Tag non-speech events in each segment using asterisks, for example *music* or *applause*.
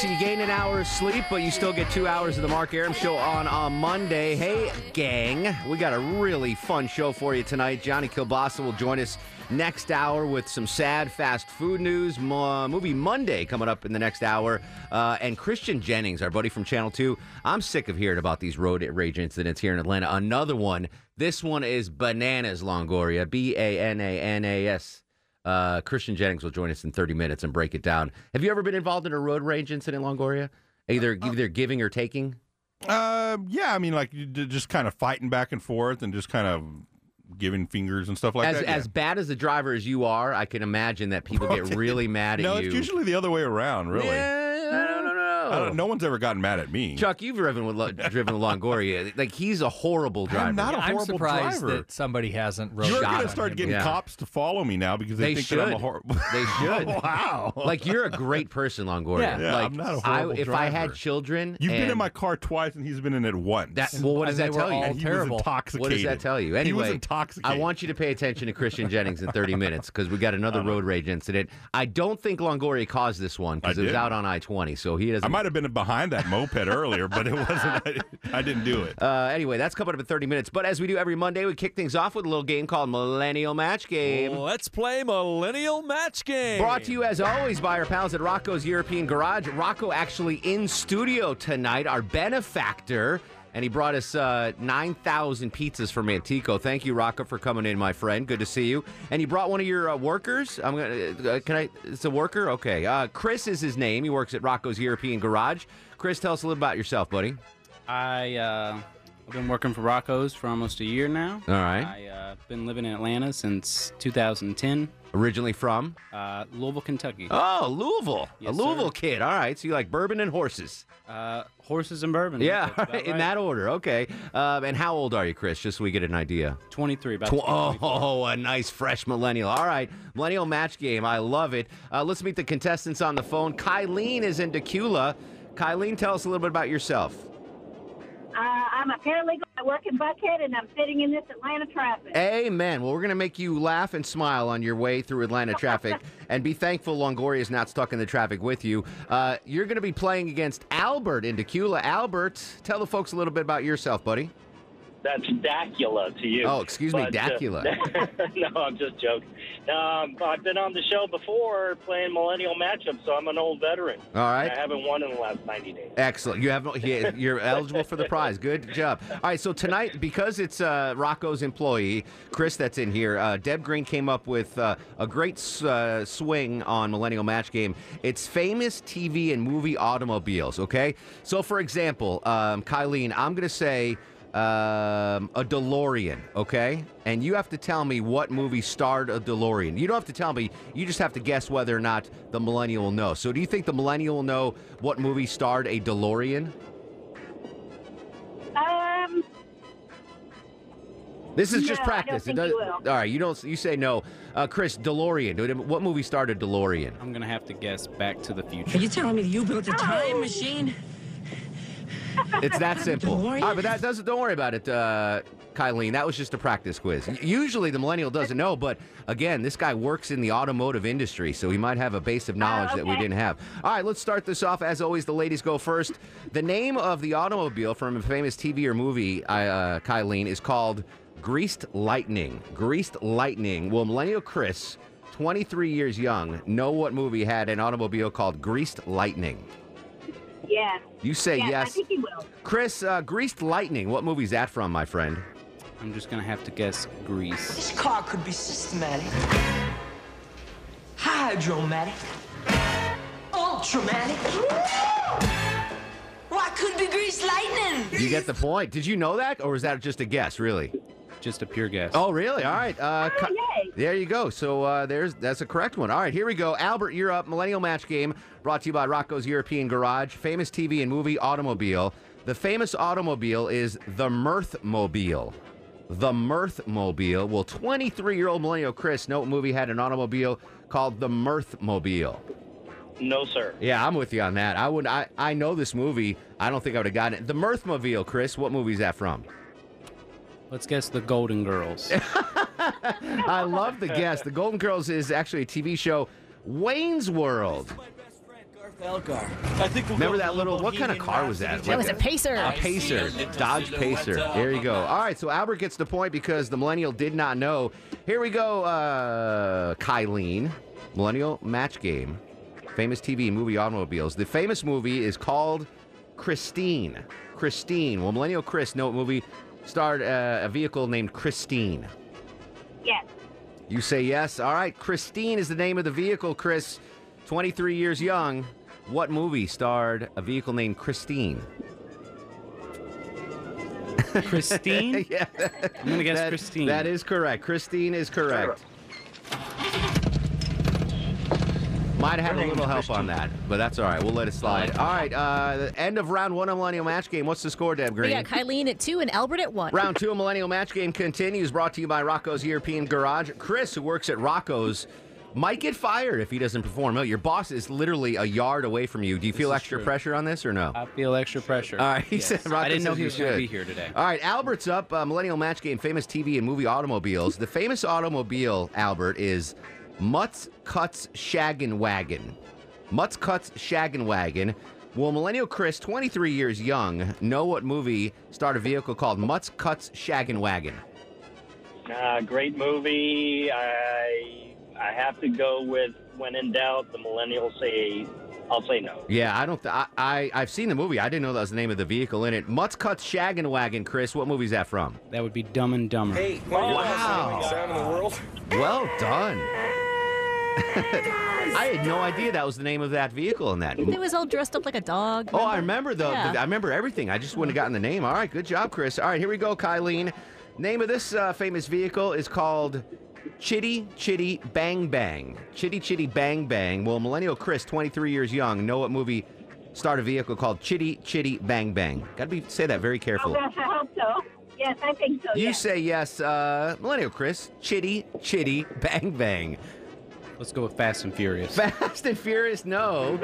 You gain an hour of sleep, but you still get two hours of the Mark Arum Show on on Monday. Hey, gang, we got a really fun show for you tonight. Johnny Kilbasa will join us next hour with some sad fast food news. Mo- movie Monday coming up in the next hour, uh, and Christian Jennings, our buddy from Channel Two. I'm sick of hearing about these road rage incidents here in Atlanta. Another one. This one is bananas, Longoria. B A N A N A S. Uh, Christian Jennings will join us in 30 minutes and break it down. Have you ever been involved in a road rage incident, Longoria? Either either giving or taking? Uh, yeah, I mean, like just kind of fighting back and forth and just kind of giving fingers and stuff like as that. yeah. as bad as the driver as you are, I can imagine that people get *laughs* really mad at no, you. No, it's usually the other way around, really. Yeah, I don't know. I don't, no one's ever gotten mad at me. Chuck, you've driven with Lo- driven with Longoria. Like he's a horrible driver. I'm not a I'm horrible surprised driver. that somebody hasn't wrote You're shot going him. to start getting Yeah. cops to follow me now because they, They think that I'm a should. horrible. They *laughs* should. wow. Like you're a great person, Longoria. Yeah. Yeah, like I'm not a I, horrible if I had children, You've been in my car twice and he's been in it once. That well, what does And that tell you? all he terrible. was intoxicated. What does that tell you? he Anyway, was intoxicated. I want you to pay attention to Christian Jennings in 30 minutes because we got another uh-huh. road rage incident. I don't think Longoria caused this one because I it was out on I-20, so he doesn't. I might have been behind that moped earlier, but it wasn't. I, I didn't do it. Uh, anyway, that's coming up in 30 minutes. But as we do every Monday, we kick things off with a little game called Millennial Match Game. Let's play Millennial Match Game. Brought to you as always by our pals at Rocco's European Garage. Rocco actually in studio tonight, our benefactor. And he brought us uh, 9,000 pizzas from Antico. Thank you, Rocco, for coming in, my friend. Good to see you. And you brought one of your uh, workers. I'm gonna. Uh, can I? It's a worker. Okay. Uh, Chris is his name. He works at Rocco's European Garage. Chris, tell us a little about yourself, buddy. I uh, I've been working for Rocco's for almost a year now. All right. I uh, been living in Atlanta since 2010, Originally from? uh, Louisville, Kentucky. Oh, Louisville. Yes, a Louisville sir. kid. All right. So you like bourbon and horses. Uh, horses and bourbon. Yeah, about *laughs* in that order. Okay. Um, and how old are you, Chris? Just so we get an idea. 23. About Tw- to be 24. oh, *laughs* a nice fresh millennial. All right, millennial match game. I love it. Uh, let's meet the contestants on the phone. Kylene is in Decula. Kylene, tell us a little bit about yourself. Uh, I'm a paralegal. I work in Buckhead, and I'm sitting in this Atlanta traffic. Amen. Well, we're going to make you laugh and smile on your way through Atlanta traffic, *laughs* and be thankful Longoria is not stuck in the traffic with you. Uh, you're going to be playing against Albert in Decula. Albert, tell the folks a little bit about yourself, buddy. That's Dacula to you. Oh, excuse me, But, uh, Dacula. *laughs* no, I'm just joking. Um, I've been on the show before playing Millennial Matchup, so I'm an old veteran. All right. I haven't won in the last 90 days. Excellent. You have you're eligible for the prize. Good job. All right. So tonight, because it's uh, Rocco's employee Chris that's in here, uh, Deb Green came up with uh, a great uh, swing on Millennial Match Game. It's famous TV and movie automobiles. Okay. So for example, um, Kylene, I'm going to say. Um, a DeLorean, okay? And you have to tell me what movie starred a DeLorean. You don't have to tell me, you just have to guess whether or not the millennial will know. So, do you think the millennial will know what movie starred a DeLorean? Um, This is just No, I don't practice. think does, you will. All right, you don't. You say no. Uh, Chris, DeLorean. What movie starred a DeLorean? I'm gonna have to guess Back to the Future. Are you telling me you built a time machine? It's that simple. All right, but that doesn't. Don't worry about it, uh, Kylene. That was just a practice quiz. Usually, the millennial doesn't know, but again, this guy works in the automotive industry, so he might have a base of knowledge that we didn't have. All right, let's start this off. As always, the ladies go first. The name of the automobile from a famous TV or movie, uh, Kylene, is called Greased Lightning. Greased Lightning. Will millennial Chris, 23 years young, know what movie had an automobile called Greased Lightning? Yes. You say yes. I think he will. Chris, uh, Greased Lightning. What movie's that from, my friend? I'm just gonna have to guess Grease. This car could be systematic, hydromatic, ultramatic. Why could be grease lightning? You get the point. Did you know that, or was that just a guess? Really? Just a pure guess. Oh, really? All right. Uh, Oh, yay. there you go. So uh, there's that's a correct one. All right, here we go. Albert, you're up. Millennial Match Game brought to you by Rocco's European Garage, famous TV and movie automobile. The famous automobile is the Mirthmobile. The Mirthmobile. Well, 23-year-old millennial Chris, know what movie had an automobile called the Mirthmobile? No, sir. Yeah, I'm with you on that. I would. I, I know this movie. I don't think I would have gotten it. The Mirthmobile, Chris. What movie is that from? Let's guess the Golden Girls. *laughs* I love the guess. The Golden Girls is actually a TV show. Wayne's World. Remember that little? What kind of car was that? That was a pacer. A Pacer, Dodge Pacer. There you go. All right, so Albert gets the point because the millennial did not know. Here we go, uh, Kylene. Millennial match game. Famous TV movie automobiles. The famous movie is called Christine. Christine. Well, millennial Chris, know what movie starred uh, a vehicle named Christine? Yes. You say yes. All right, Christine is the name of the vehicle, Chris. 23 years young. What movie starred a vehicle named Christine? Christine? *laughs* yeah. I'm gonna guess That- Christine. That is correct. Christine is correct. Might have had a little help on that, but that's all right. We'll let it slide. All right, uh, end of round one of Millennial Match Game. What's the score, Deb We Green? got Kylene at two and Albert at one. Round two of *laughs* Millennial Match Game continues, brought to you by Rocco's European Garage. Chris, who works at Rocco's, might get fired if he doesn't perform. No, your boss is literally a yard away from you. Do you feel extra true. pressure on this or no? I feel extra pressure. All right, he Yes. said Rocco I didn't know he was going to should. be here today. All right, Albert's up. Uh, Millennial Match Game, famous TV and movie automobiles. The famous automobile, Albert, is Mutt Cutts Shaggin' Wagon. Mutt Cutts Shaggin' Wagon. Will Millennial Chris, 23 years young, know what movie starred a vehicle called Mutt Cutts Shaggin' Wagon? Uh, great movie. I I have to go with when in doubt. The millennials say, I'll say no. Yeah, I don't. Th- I, I I've seen the movie. I didn't know that was the name of the vehicle in it. Mutt Cutts Shaggin' Wagon. Chris, what movie's that from? That would be Dumb and Dumber. Hey, wow. Well done. I had no idea that was the name of that vehicle in that. It was all dressed up like a dog. Oh, I remember the, Yeah. I remember everything. I just wouldn't have gotten the name. All right, good job, Chris. All right, here we go, Kylene. Name of this uh, famous vehicle is called Chitty Chitty Bang Bang. Chitty Chitty Bang Bang. Well, Millennial Chris, 23 years young, know what movie starred a vehicle called Chitty Chitty Bang Bang? Got to be say that very Oh, carefully. gosh, I hope so. Yes, I think so. You yes. say yes, uh, Millennial Chris. Chitty Chitty Bang Bang. Let's go with Fast and Furious. Fast and Furious, no.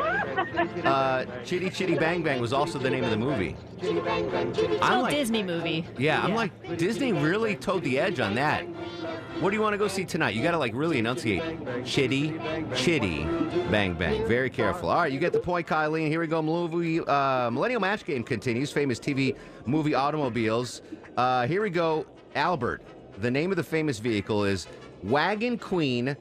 Uh, Chitty Chitty Bang Bang was also the name of the movie. It's I'm a like, Disney movie. yeah, I'm like, Disney really towed the edge on that. What do you want to go see tonight? You got to like really enunciate. Chitty, chitty, bang, bang. Very careful. All right, you get the point, Kylene. Here we go. Movie, uh, Millennial Match Game continues. Famous TV movie automobiles. Uh, here we go. Albert. The name of the famous vehicle is Wagon Queen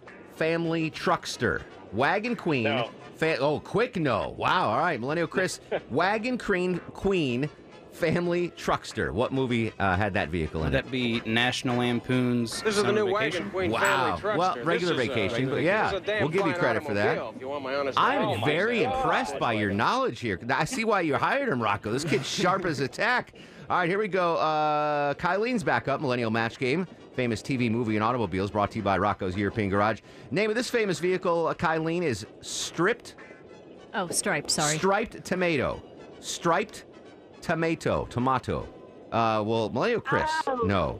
Family Truckster. Wagon Queen. No. Fa- oh, quick no. Wow. All right, Millennial Chris. *laughs* Wagon Queen Queen Family Truckster. What movie uh, had that vehicle in Would it? that be National Lampoon's This is the Summer new Vacation? Wagon Queen Wow. family truckster. Well, This regular is, vacation, but this yeah, is a damn we'll give you fine credit for that. automobile, If you want my honest I'm opinion. very Oh, impressed by your knowledge here. I see why you hired him, Rocco. This kid's sharp as a tack. All right, here we go. Uh, Kylene's back up. Millennial Match Game. Famous TV, movie, and automobiles brought to you by Rocco's European Garage. Name of this famous vehicle, uh, Kylene, is Stripped Oh, striped. Sorry. Striped Tomato. Striped Tomato. Tomato. Uh, well, Millennial Chris, Oh. no.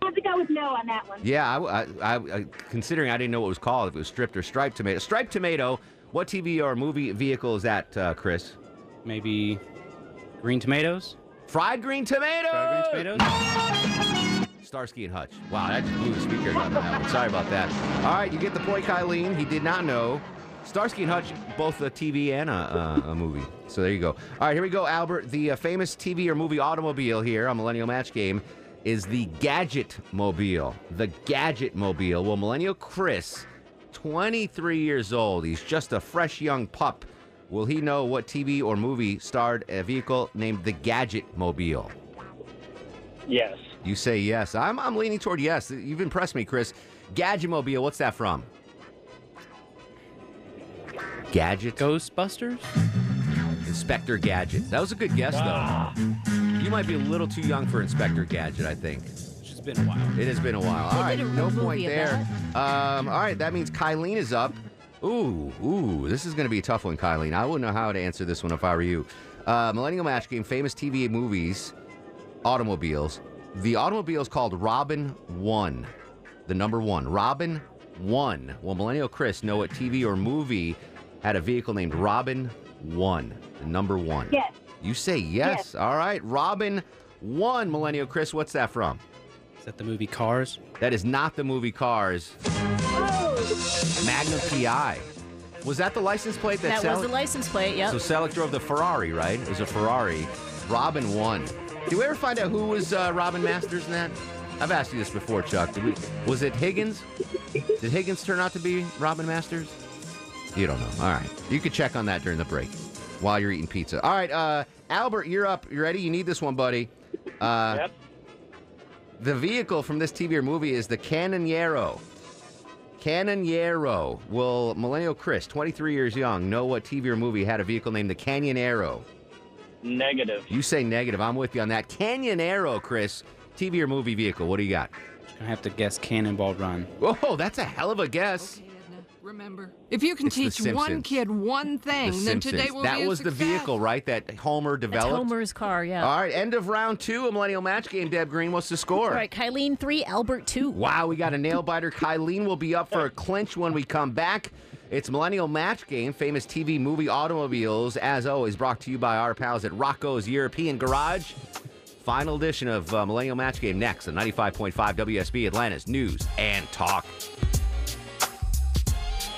I have to go with no on that one. Yeah, I, I, I, considering I didn't know what it was called, if it was stripped or striped tomato. Striped tomato. What TV or movie vehicle is that, uh, Chris? Maybe Green Tomatoes? Fried green tomato. Fried green tomatoes? Starsky and Hutch. Wow, that just blew the speakers out of that one. Sorry about that. All right, you get the point, Kylene. He did not know. Starsky and Hutch, both a TV and a, a, a movie. So there you go. All right, here we go, Albert. The uh, famous TV or movie automobile here on Millennial Match Game is the Gadget Mobile. The Gadget Mobile. Well, Millennial Chris, 23 years old. He's just a fresh young pup. Will he know what TV or movie starred a vehicle named the Gadget Mobile? Yes. You say yes. I'm, I'm leaning toward yes. You've impressed me, Chris. Gadget Mobile, what's that from? Gadget? Ghostbusters? Inspector Gadget. That was a good guess, though. You might be a little too young for Inspector Gadget, I think. It's just been a while. It has been a while. All right, no point there. Um, all right, that means Kylene is up. Ooh, ooh, this is going to be a tough one, Kylene. I wouldn't know how to answer this one if I were you. Uh, Millennial Match Game, famous TV movies, automobiles. The automobile is called Robin One, the number one. Robin One. Will Millennial Chris know what TV or movie had a vehicle named Robin One, the number one? Yes. You say yes. Yes. All right, Robin One. Millennial Chris, what's that from? Is that the movie Cars? That is not the movie Cars. Magnum PI. Was that the license plate that, That was the license plate. Yep. So Selleck drove the Ferrari, right? It was a Ferrari. Robin won. *laughs* Did we ever find out who was uh, Robin Masters in that? I've asked you this before, Chuck. Did we, was it Higgins? Did Higgins turn out to be Robin Masters? You don't know. All right. You could check on that during the break while you're eating pizza. All right, uh, Albert, you're up. You ready? You need this one, buddy. Uh, Yep. the vehicle from this TV or movie is the Canyonero. Canyonero. Will Millennial Chris, 23 years young, know what TV or movie had a vehicle named the Canyonero? Negative. You say negative. I'm with you on that. Canyonero, Chris. TV or movie vehicle. What do you got? Just gonna have to guess Cannonball Run. Whoa, that's a hell of a guess. Remember, if you can It's teach one kid one The thing, then Simpsons. today will that be a was the success. vehicle, right? That Homer developed. That's. Homer's car. Yeah. All right, end of round two, a Millennial Match Game. Deb Green, what's the score? All right, Kylene three, Albert two. Wow, we got a nail biter. Kylene will be up for a clinch when we come back. It's Millennial Match Game, famous TV movie automobiles, as always, brought to you by our pals at Rocco's European Garage. Final edition of uh, Millennial Match Game next on 95.5 WSB Atlanta's News and Talk.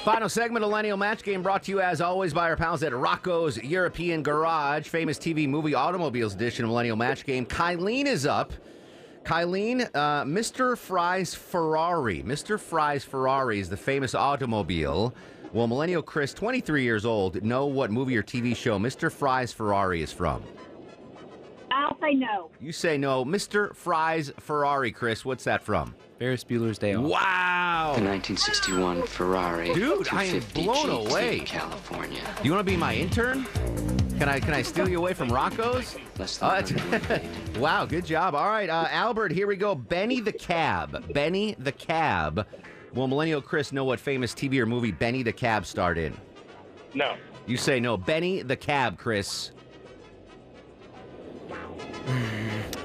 Final segment of Millennial Match Game brought to you as always by our pals at Rocco's European Garage, famous TV movie automobiles edition of Millennial Match Game. Kylene is up. Kylene, uh, Mr. Frye's Ferrari. Mr. Frye's Ferrari is the famous automobile. Will Millennial Chris, 23 years old, know what movie or TV show Mr. Frye's Ferrari is from? I'll say no. You say no. Mr. Frye's Ferrari, Chris, what's that from? Ferris Bueller's Day Off. Wow. The 1961 Ferrari. Dude, I am 250 blown GT, away. California. You want to be my intern? Can I can I steal you away from Rocco's? Less Oh, *laughs* wow, good job. All right, uh, Albert, here we go. Benny the Cab. Benny the Cab. Will Millennial Chris know what famous TV or movie Benny the Cab starred in? No. You say no. Benny the Cab, Chris.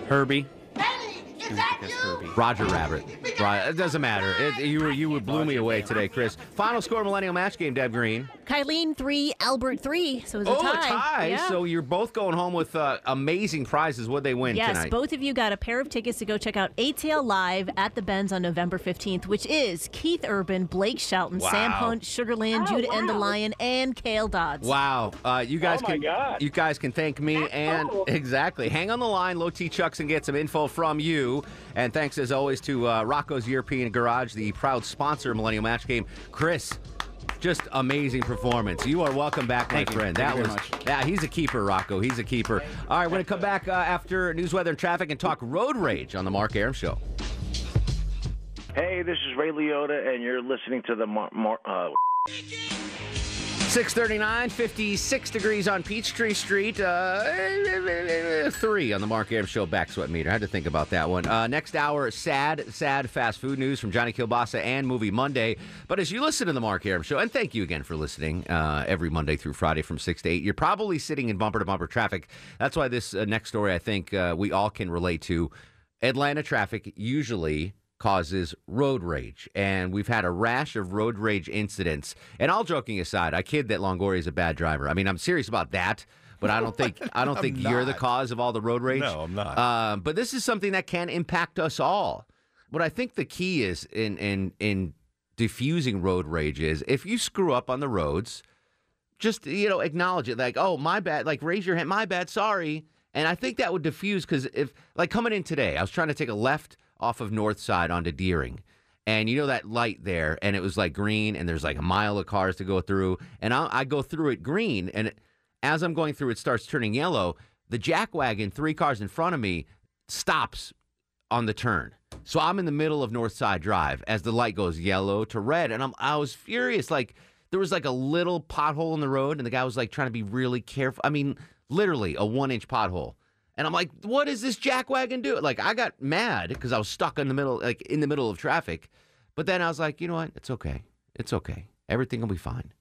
Herbie. Is that Herbie. Roger Rabbit. Right, it doesn't matter. It, you were- you would blew me away today, Chris. Final score Millennial Match Game, Deb Green. Kylene three, Albert three. So it was a Oh, tie. a tie. Yeah. So you're both going home with uh, amazing prizes. What they win Yes, tonight? both of you got a pair of tickets to go check out ATL Live at the Benz on November 15th, which is Keith Urban, Blake Shelton, Sam Hunt, Sugarland, Oh, Judah wow. and the Lion, and Kale Dodds. Wow, uh, you guys Oh, my can God. you guys can thank me and cool. *laughs* exactly. Hang on the line, Low T Chucks, and get some info from you. And thanks as always to uh, Rocco's European Garage, the proud sponsor of Millennial Match Game. Chris, just amazing performance. You are welcome back, my Thank you. friend. Thank that you was very much. yeah, he's a keeper, Rocco. He's a keeper. All right, we're gonna come back uh, after news, weather, and traffic, and talk road rage on the Mark Arum Show. Hey, this is Ray Liotta, and you're listening to the Mar- Mar- uh, 639, 56 degrees on Peachtree Street. Uh, three on the Mark Arum Show back sweat meter. I had to think about that one. Uh, next hour, sad, sad fast food news from Johnny Kilbasa and Movie Monday. But as you listen to the Mark Arum Show, and thank you again for listening uh, every Monday through Friday from 6 to 8, you're probably sitting in bumper to bumper traffic. That's why this uh, next story I think uh, we all can relate to. Atlanta traffic usually causes road rage. And we've had a rash of road rage incidents. And all joking aside, I kid that Longoria is a bad driver. I mean, I'm serious about that. But I don't *laughs* think I don't think you're the cause of all the road rage. No, I'm not. Um, but this is something that can impact us all. What I think the key is in in in diffusing road rage is if you screw up on the roads, just you know acknowledge it like oh my bad like raise your hand my bad sorry and i think that would diffuse because if like coming in today i was trying to take a left off of north side onto deering And you know that light there, and it was like green, and there's like a mile of cars to go through. And I, I go through it green, and as I'm going through, it starts turning yellow. The jack wagon, three cars in front of me, stops on the turn. So I'm in the middle of North Side Drive as the light goes yellow to red, and I'm I was furious. Like there was like a little pothole in the road, and the guy was like trying to be really careful. I mean, literally a one inch pothole. And I'm like, what is this jack wagon do? Like I got mad because I was stuck in the middle, like in the middle of traffic. But then I was like, you know what? It's okay. It's okay. Everything will be fine.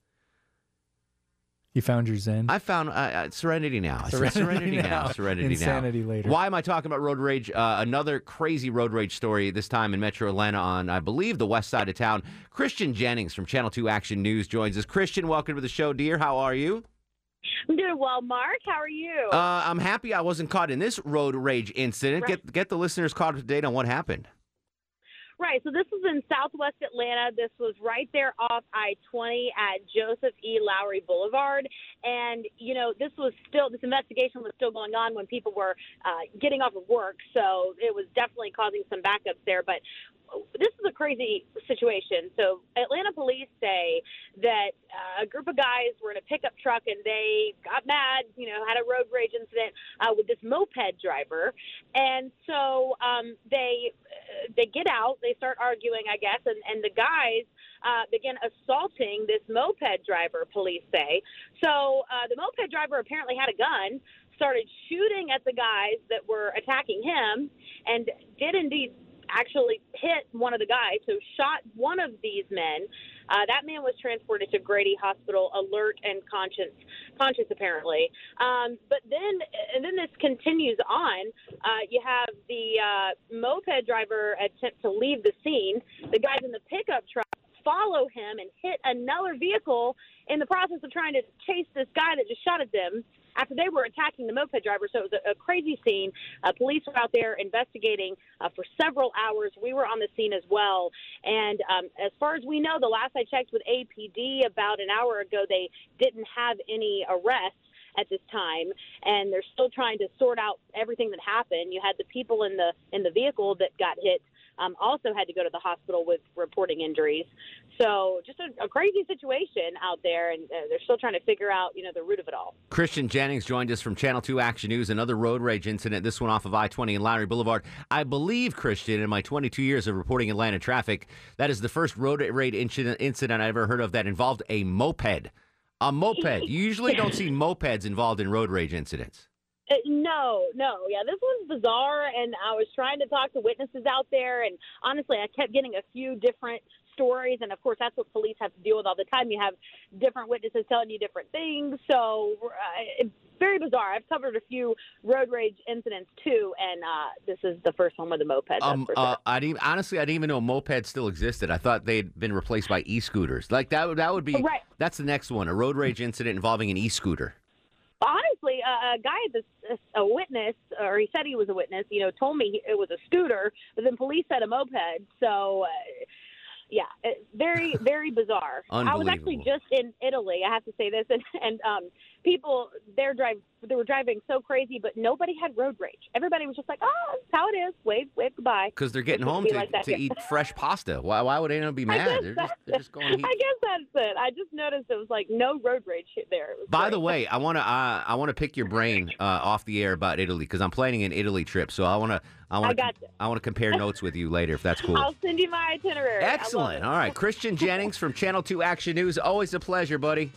You found your zen. I found uh, uh, serenity now. Serenity serenity now. now. Serenity Insanity now. later. Why am I talking about road rage? Uh, another crazy road rage story. This time in Metro Atlanta, on I believe the west side of town. Christian Jennings from Channel Two Action News joins us. Christian, welcome to the show, dear. How are you? I'm doing well, Mark. How are you? Uh, I'm happy I wasn't caught in this road rage incident. Right. Get get the listeners caught up to date on what happened. Right. So this was in Southwest Atlanta. This was right there off I-20 at Joseph E. Lowry Boulevard, and you know this was still this investigation was still going on when people were uh, getting off of work. So it was definitely causing some backups there, but. This is a crazy situation. So, Atlanta police say that uh, a group of guys were in a pickup truck and they got mad, you know, had a road rage incident uh, with this moped driver. And so um, they uh, they get out, they start arguing, I guess, and, and the guys uh, begin assaulting this moped driver, police say. So uh, the moped driver apparently had a gun, started shooting at the guys that were attacking him, and did indeed actually hit one of the guys, so shot one of these men. Uh, that man was transported to Grady Hospital, alert and conscious, conscious apparently. Um, but then, and then this continues on. Uh, you have the uh, moped driver attempt to leave the scene. The guys in the pickup truck follow him and hit another vehicle in the process of trying to chase this guy that just shot at them after they were attacking the moped driver. So it was a, a crazy scene. Uh, police were out there investigating uh, for several hours. We were on the scene as well. And um, as far as we know, the last I checked with APD about an hour ago, they didn't have any arrests at this time and they're still trying to sort out everything that happened you had the people in the in the vehicle that got hit um, also had to go to the hospital with reporting injuries so just a, a crazy situation out there and uh, they're still trying to figure out you know the root of it all Christian Jennings joined us from Channel 2 Action News. Another road rage incident, this one off of I 20 and Lowry Boulevard. I believe, Christian, in my 22 years of reporting Atlanta traffic, that is the first road rage incident, incident I ever heard of that involved a moped. A moped. You usually don't see *laughs* mopeds involved in road rage incidents. Uh, no, no, yeah, this was bizarre, and I was trying to talk to witnesses out there, and honestly, I kept getting a few different stories, and of course, that's what police have to deal with all the time. You have different witnesses telling you different things, so uh, it's very bizarre. I've covered a few road rage incidents too, and uh, this is the first one with a moped. Um, for sure. uh, I didn't honestly. I didn't even know mopeds still existed. I thought they'd been replaced by e-scooters. Like that. would- That would be. Right. That's the next one. A road rage incident involving an e-scooter. Honestly, uh, a guy, this a witness, or he said he was a witness. You know, told me it was a scooter, but then police said a moped. So, uh, yeah, very, very bizarre. I was actually just in Italy. I have to say this, *laughs* and and um, people they're drive they were driving so crazy, but nobody had road rage. Everybody was just like, oh, that's how it is. Wave, wave goodbye. Because they're getting home to, like to eat fresh pasta. Why, why would anyone be mad? They're just, they're just going to eat. I guess that's it. I just noticed it was like no road rage there. By great. the way, I want to uh, I want to pick your brain uh, off the air about Italy because I'm planning an Italy trip. So I want to I want to. I want to compare notes with you later if that's cool. I'll send you my itinerary. Excellent. All right, Christian Jennings from Channel Two Action News. Always a pleasure, buddy.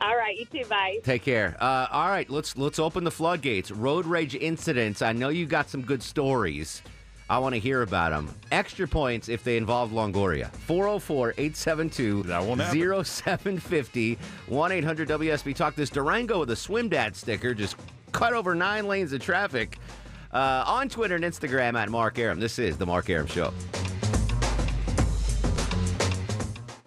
All right, you too. Bye. Take care. Uh, all right, let's let's open the floodgates. Road rage incidents. I know you got some good stories. I want to hear about them. Extra points if they involve Longoria. 404 872 0750 1 800 WSB Talk. This Durango with a Swim Dad sticker just cut over nine lanes of traffic. Uh, on Twitter and Instagram at Mark Arum. This is The Mark Arum Show.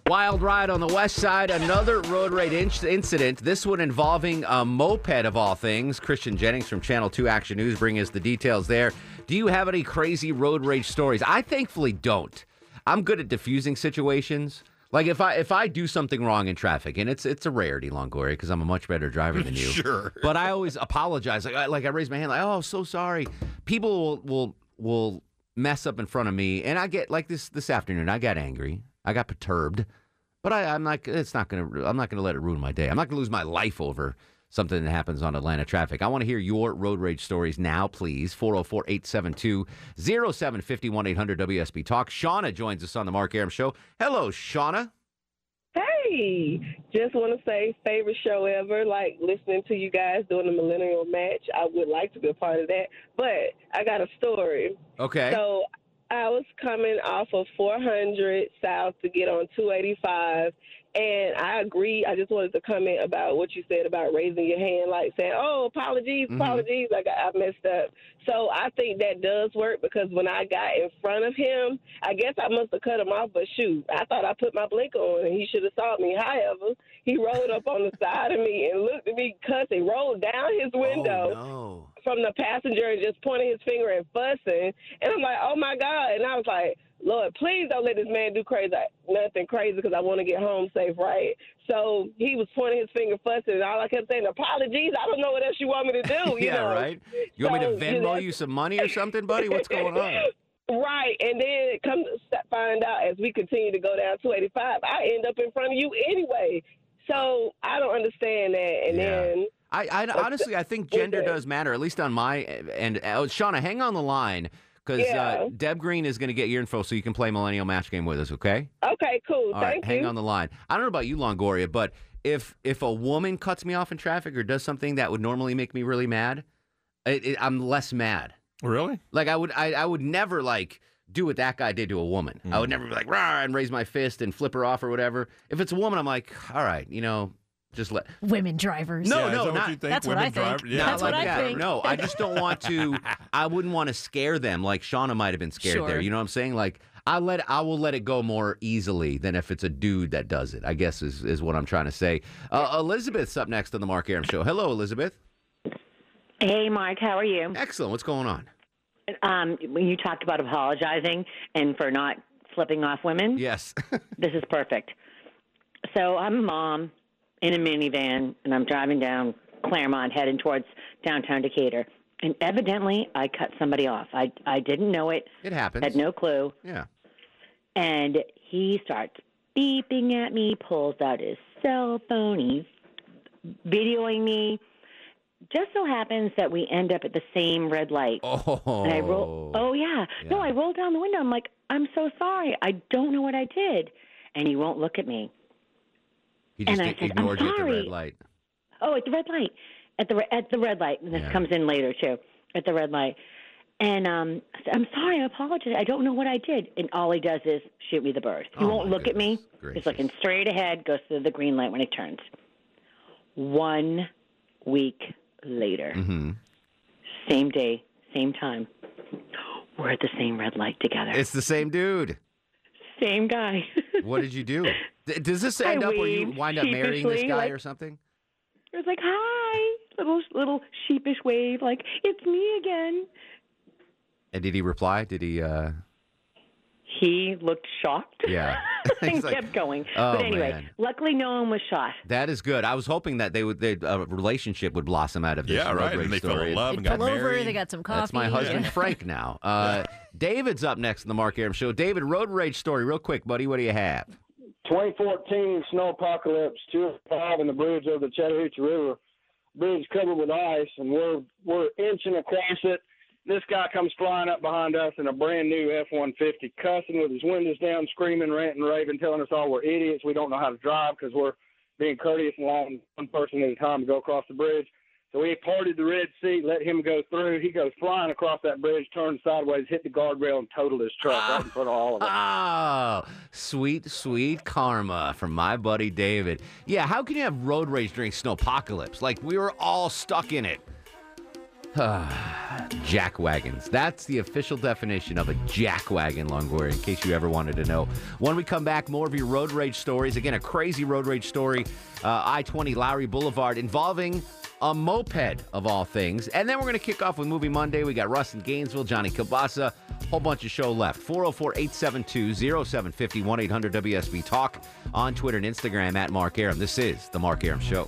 Wild ride on the west side, another road rage in- incident. This one involving a moped of all things. Christian Jennings from Channel 2 Action News bringing us the details there. Do you have any crazy road rage stories? I thankfully don't. I'm good at diffusing situations. Like if I if I do something wrong in traffic, and it's it's a rarity, Longoria, because I'm a much better driver than *laughs* you. Sure. But I always apologize. Like I, like I raise my hand, like oh, so sorry. People will will will mess up in front of me, and I get like this this afternoon. I got angry. I got perturbed, but I, I'm not. It's not gonna. I'm not gonna let it ruin my day. I'm not gonna lose my life over something that happens on Atlanta traffic. I want to hear your road rage stories now, please. 404 872 0750 800 WSB Talk. Shauna joins us on the Mark Arum Show. Hello, Shauna. Hey, just want to say favorite show ever. Like listening to you guys doing the millennial match. I would like to be a part of that, but I got a story. Okay. So I was coming off of 400 south to get on 285, and I agree. I just wanted to comment about what you said about raising your hand, like saying, "Oh, apologies, Mhm. apologies, I got I messed up." So I think that does work because when I got in front of him, I guess I must have cut him off. But shoot, I thought I put my blinker on, and he should have saw me. However, he rolled up on the side of me and looked at me cussing, rolled down his window no. from the passenger and just pointing his finger and fussing. And I'm like, oh my God. And I was like, Lord, please don't let this man do crazy, nothing crazy because I want to get home safe, right? So he was pointing his finger, fussing, and all I kept saying, apologies. I don't know what else you want me to do. *laughs* You yeah, know? right. You want me So, to you know, you some money or something, buddy? What's going on? *laughs* Right, and then come to find out as we continue to go down 285, I end up in front of you anyway. So I don't understand that. And Yeah. then I, I *laughs* honestly, I think gender does matter, at least on my end. Uh, Shauna, hang on the line because Yeah. uh, Deb Green is going to get your info so you can play Millennial Match Game with us, okay? okay, cool. All right, Thank hang you. on the line. I don't know about you, Longoria, but if if a woman cuts me off in traffic or does something that would normally make me really mad, it, it, I'm less mad. Really? Like I would, I, I would never like do what that guy did to a woman. I would never be like rah and raise my fist and flip her off or whatever. If it's a woman, I'm like, all right, you know, just let. Women drivers. No, Yeah, no, that what not you think? That's what Women I think. drive- Yeah. That's not what like I that. think. No, I just don't want to. *laughs* I wouldn't want to scare them like Shauna might have been scared there. You know what I'm saying? Like I let I will let it go more easily than if it's a dude that does it. I guess is is what I'm trying to say. Uh, Elizabeth's up next on the Mark Arum Show. Hello, Elizabeth. Hey, Mark, how are you? Excellent. What's going on? Um, when you talked about apologizing and for not flipping off women, Yes. *laughs* this is perfect. So I'm a mom in a minivan, and I'm driving down Claremont, heading towards downtown Decatur. And evidently, I cut somebody off. I I didn't know it. It happens. Had no clue. Yeah. And he starts beeping at me, pulls out his cell phone, he's videoing me. Just so happens that we end up at the same red light. Oh. And I roll. Oh yeah. No, I rolled down the window. I'm like, I'm so sorry. I don't know what I did. And he won't look at me. He just And I said, "I'm ignored you at the red sorry." light. Oh, at the red light. At the at the red light. And this Yeah. comes in later too. At the red light. And um, I said, I'm sorry. I apologize. I don't know what I did. And all he does is shoot me the bird. He Oh, won't look at me. He's looking straight ahead. Goes through the green light when it turns. One week later, Mm-hmm. same day, same time, we're at the same red light together. It's the same dude. Same guy. *laughs* What did you do? Does this I end up where you wind up marrying this guy like- or something? It was like, "Hi," little little sheepish wave, like it's me again. And did he reply? Did he? uh He looked shocked. Yeah. *laughs* *laughs* and like, kept going. "Oh, but anyway, man." luckily no one was shot. That is good. I was hoping that they would, they, a relationship would blossom out of this. Yeah, right, and rage they fell in story. love and They pull over, they got some coffee. That's my husband yeah. Frank now. Uh, David's up next in the Mark Arum Show. David, road rage story, real quick, buddy. What do you have? 2014 snow apocalypse, two five in the bridge of the Chattahoochee River. Bridge covered with ice, and we're we're inching across it. This guy comes flying up behind us in a brand new F-150, cussing with his windows down, screaming, ranting, raving, telling us all we're idiots. We don't know how to drive because we're being courteous and allowing one person at a time to go across the bridge. So we parted the Red Sea, let him go through. He goes flying across that bridge, turns sideways, hit the guardrail, and totaled his truck right in front of all of us. Oh, sweet, sweet karma from my buddy David. Yeah, how can you have road rage during snowpocalypse? Like, we were all stuck in it. *sighs* jack wagons. That's the official definition of a jack wagon, Longoria, in case you ever wanted to know. When we come back, more of your road rage stories. Again, a crazy road rage story, uh, I 20 Lowry Boulevard, involving a moped of all things. And then we're going to kick off with Movie Monday. We got Russ in Gainesville, Johnny Kabasa, whole bunch of show left. 404 872 0750 1 800 WSB Talk on Twitter and Instagram at Mark Arum. This is The Mark Arum Show.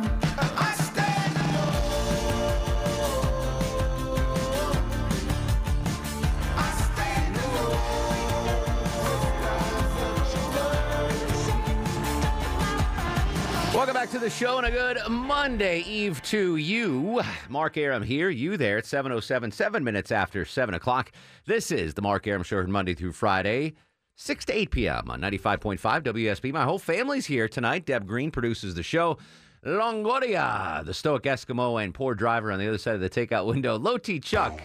back to the show and a good Monday Eve to you. Mark Arum here, you there at 707, seven minutes after 7 o'clock. This is the Mark Arum Show Monday through Friday, 6 to 8 p.m. on 95.5 WSB. My whole family's here tonight. Deb Green produces the show. Longoria, the stoic Eskimo and poor driver on the other side of the takeout window. Low Loti Chuck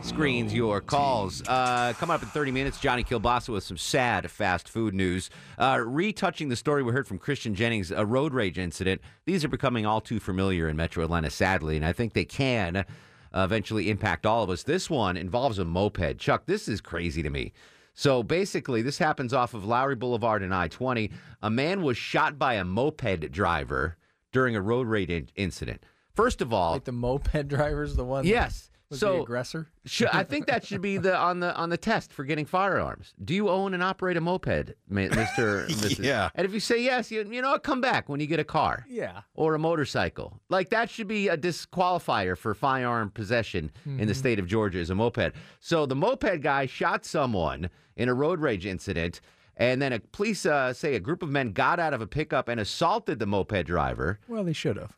screens your calls. Uh, coming up in 30 minutes, Johnny Kilbasa with some sad fast food news. Uh, retouching the story we heard from Christian Jennings, a road rage incident. These are becoming all too familiar in Metro Atlanta, sadly, and I think they can eventually impact all of us. This one involves a moped. Chuck, this is crazy to me. So basically, this happens off of Lowry Boulevard and I 20. A man was shot by a moped driver during a road rage in- incident. First of all, Like the moped *laughs* driver's the one. that Yes. Was so the aggressor. *laughs* should, I think that should be the on the on the test for getting firearms. Do you own and operate a moped, *laughs* Mister? Yeah. And if you say yes, you you know what, come back when you get a car Yeah. or a motorcycle. Like that should be a disqualifier for firearm possession in the Mhm. state of Georgia is a moped. So the moped guy shot someone in a road rage incident, and then a police uh, say a group of men got out of a pickup and assaulted the moped driver. Well, they should have.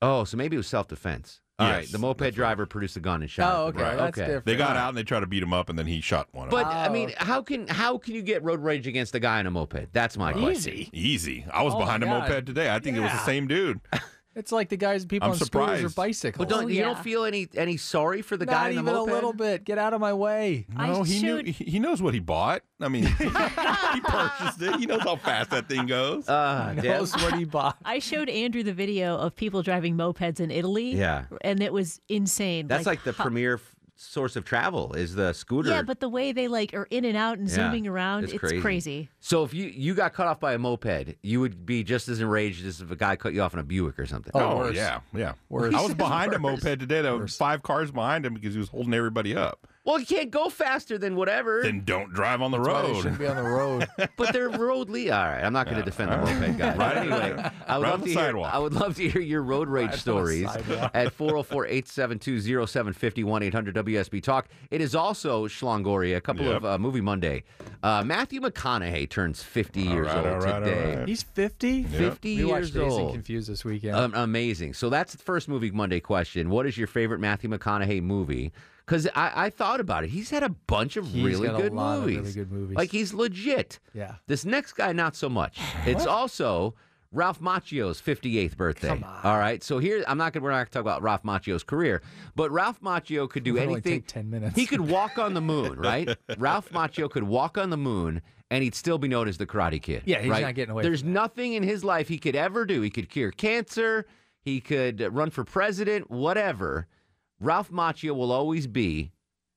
Oh, so maybe it was self defense. All right, Yes, the moped driver produced a gun and shot. Oh, okay, Right, that's okay. different. They got out and they tried to beat him up, and then he shot one of them. But. I mean, how can how can you get road rage against a guy on a moped? That's my question. Easy. Easy. I was Oh, behind a moped today. I think it was the same dude. *laughs* It's like the guys, people I'm on scooters or bicycles. But don't Oh, you yeah. don't feel any any sorry for the Not guy in the even moped? a little bit. Get out of my way. No, I he showed- knew. He he knows what he bought. I mean, *laughs* he purchased it. He knows how fast that thing goes. Uh, Deb? Knows *laughs* what he bought. I showed Andrew the video of people driving mopeds in Italy. Yeah. And it was insane. That's like, the how- premier f- source of travel is the scooter. Yeah, but the way they like are in and out and Yeah, zooming around, it's it's, crazy. crazy. So if you you got cut off by a moped, you would be just as enraged as if a guy cut you off in a Buick or something. Oh, worse. yeah, yeah. Worse. I was *laughs* behind a moped today. There were five cars behind him because he was holding everybody up. Well, you can't go faster than whatever. Then don't drive on the That's why they shouldn't be on the road. *laughs* but they're road le All right, I'm not going to defend the moped guy. But anyway, I would Right love on to hear. sidewalk. I would love to hear your road rage Right stories at 404-872-0750 800 WSB Talk. It is also Schlongoria, a couple Yep. of uh, Movie Monday. Uh, Matthew McConaughey turns 50 years right, old all right, all today. right. He's 50? 50 We watched years Dazed and old. Confused this weekend. Um, amazing. So that's the first movie Monday question. What is your favorite Matthew McConaughey movie? Because I, I thought about it. He's had a bunch of He's really good movies. really good movies. Like he's legit. yeah. This next guy, not so much. *sighs* It's also Ralph Macchio's 58th birthday. All right. So here, I'm not gonna. We're not gonna talk about Ralph Macchio's career, but Ralph Macchio could do anything. 10 minutes. He could walk on the *laughs* moon, right? Ralph Macchio could walk on the moon. And he'd still be known as the Karate Kid. Yeah, he's right? not getting away There's nothing in his life he could ever do. He could cure cancer. He could run for president. Whatever. Ralph Macchio will always be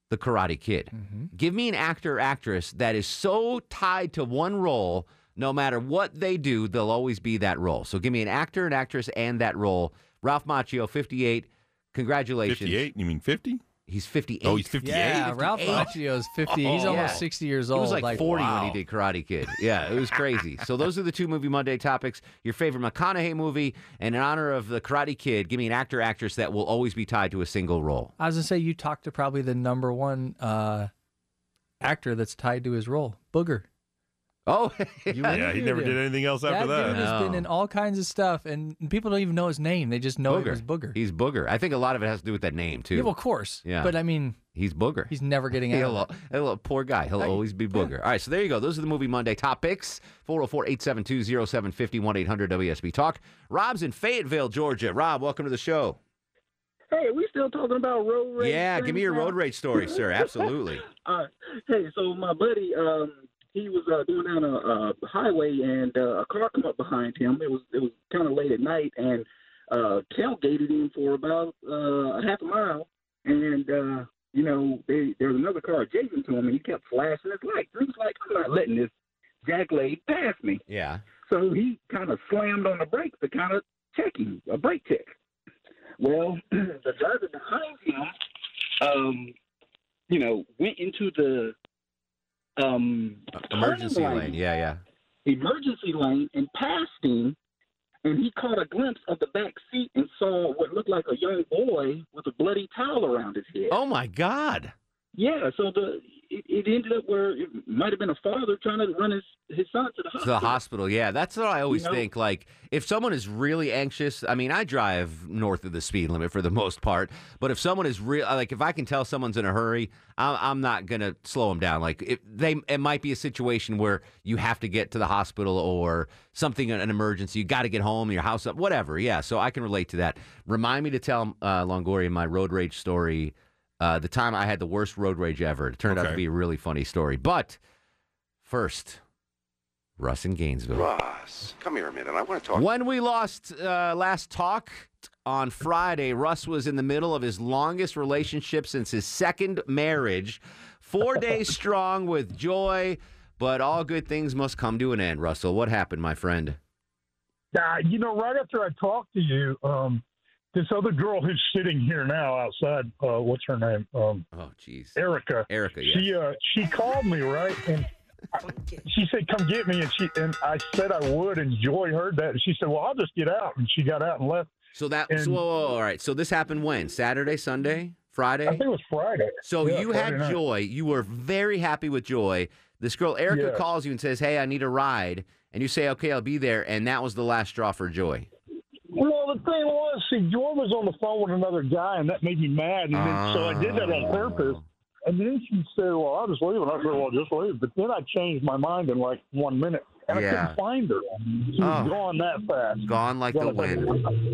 the Karate Kid. Mm-hmm. Give me an actor or actress that is so tied to one role, no matter what they do, they'll always be that role. So give me an actor, an actress, and that role. Ralph Macchio, 58. Congratulations. 58? You mean 50? He's 58. Oh, he's 58? Yeah, Ralph 58. Macchio's 50. He's Oh, almost yeah. 60 years old. He was like, 40 when he did Karate Kid. Yeah, it was crazy. so those are the two Movie Monday topics. Your favorite McConaughey movie, and in honor of the Karate Kid, give me an actor, actress that will always be tied to a single role. I was going to say, you talked to probably the number one uh, actor that's tied to his role, Booger. Oh, *laughs* You Yeah, he never him. did anything else after that that. dude has been in all kinds of stuff, and people don't even know his name. They just know it Booger. was Booger. He's Booger. I think a lot of it has to do with that name, too. Yeah, well, of course. Yeah. But I mean, He's Booger. he's never getting out. He'll, he'll- poor guy. He'll Hey, always be Booger. All right, so there you go. Those are the Movie Monday topics. 404-872-0750, 800 WSB Talk. Rob's in Fayetteville, Georgia. Rob, welcome to the show. Hey, we still talking about road rage? Yeah, give me your road rage story, sir. Absolutely. *laughs* uh, hey, so my buddy, um, he was uh, going down a, a highway and uh, a car come up behind him. It was it was kind of late at night and uh, tailgated him for about uh, a half a mile. And uh, you know, they, there was another car adjacent to him, and he kept flashing his lights. He was like, "I'm not letting this jacklade pass me." Yeah. So he kind of slammed on the brakes to kind of check him, a brake check. Well, *clears throat* the driver behind him, um, you know, went into the um, Emergency turning lane. Yeah, yeah. emergency lane and passed him, and he caught a glimpse of the back seat and saw what looked like a young boy with a bloody towel around his head. Oh my God. Yeah, so the it, it ended up where it might have been a father trying to run his his son to the To hospital. the hospital, yeah. That's what I always know? think. Like, if someone is really anxious, I mean, I drive north of the speed limit for the most part. But if someone is real, like, if I can tell someone's in a hurry, I'm, I'm not gonna slow them down. Like, if they, it might be a situation where you have to get to the hospital or something, an emergency. You got to get home, your house up, whatever. Yeah, so I can relate to that. Remind me to tell uh, Longoria my road rage story. Uh, the time I had the worst road rage ever. It turned out to be a really funny story. But first, Russ in Gainesville. Ross, come here a minute. I want to talk. When we lost uh, last talk on Friday, Russ was in the middle of his longest relationship since his second marriage. Four *laughs* days strong with joy, but all good things must come to an end. Russell, what happened, my friend? Uh, you know, right after I talked to you, um, this other girl who's sitting here now outside, uh, what's her name? Um, oh, jeez. Erica. Erica, She uh, she called me right, and I, she said, "Come get me," and she and I said I would, and Joy heard that, and she said, "Well, I'll just get out," and she got out and left. So that, And- so, whoa, whoa, whoa, all right. So this happened when? Saturday, Sunday, Friday? I think it was Friday. So Yeah, you Friday had night. joy. You were very happy with joy. This girl Erica Yeah. calls you and says, "Hey, I need a ride," and you say, "Okay, I'll be there." And that was the last straw for joy. Well, the thing was, see, Joy was on the phone with another guy, and that made me mad. And then, so I did that on oh. purpose. And then she said, "Well, I'll just leave." And I said, "Well, just leave." But then I changed my mind in like one minute, and I couldn't find her. She was Oh. gone that fast. Gone like the wind.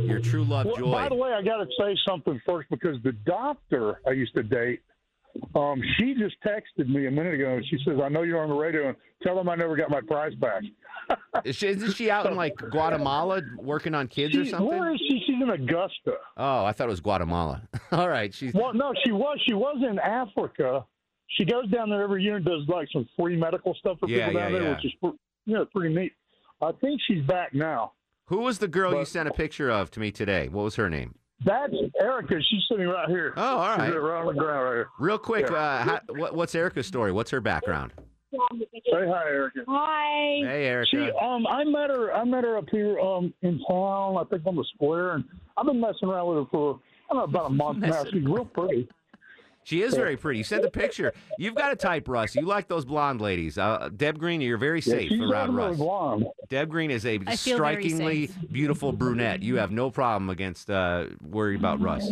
Your true love, Well, joy. By the way, I got to say something first because the doctor I used to date, um, she just texted me a minute ago. and She says, "I know you're on the radio, and tell them I never got my prize back." *laughs* Is she, isn't she out in like Guatemala working on kids or something? Where is she? She's in Augusta. Oh, I thought it was Guatemala. *laughs* All right, she's Well, no, she was. She was in Africa. She goes down there every year and does like some free medical stuff for Yeah, people down yeah, there, yeah. which is pre- yeah, pretty neat. I think she's back now. Who was the girl you sent a picture of to me today? What was her name? That's Erica. She's sitting right here. Oh, all She's right. right on the ground right here. Real quick, Yeah. uh, how, what, what's Erica's story? What's her background? Say hi, Erica. Hi. Hey, Erica. She, um, I met her. I met her up here, um, in town. I think on the square, and I've been messing around with her for I don't know about a month now. She's real pretty. She is very pretty. You sent the *laughs* picture. You've got a type, Russ. You like those blonde ladies. Uh, Deb Green, you're very safe she's around really Russ. blonde. Deb Green is a strikingly beautiful brunette. You have no problem against uh, worry about Russ. *laughs*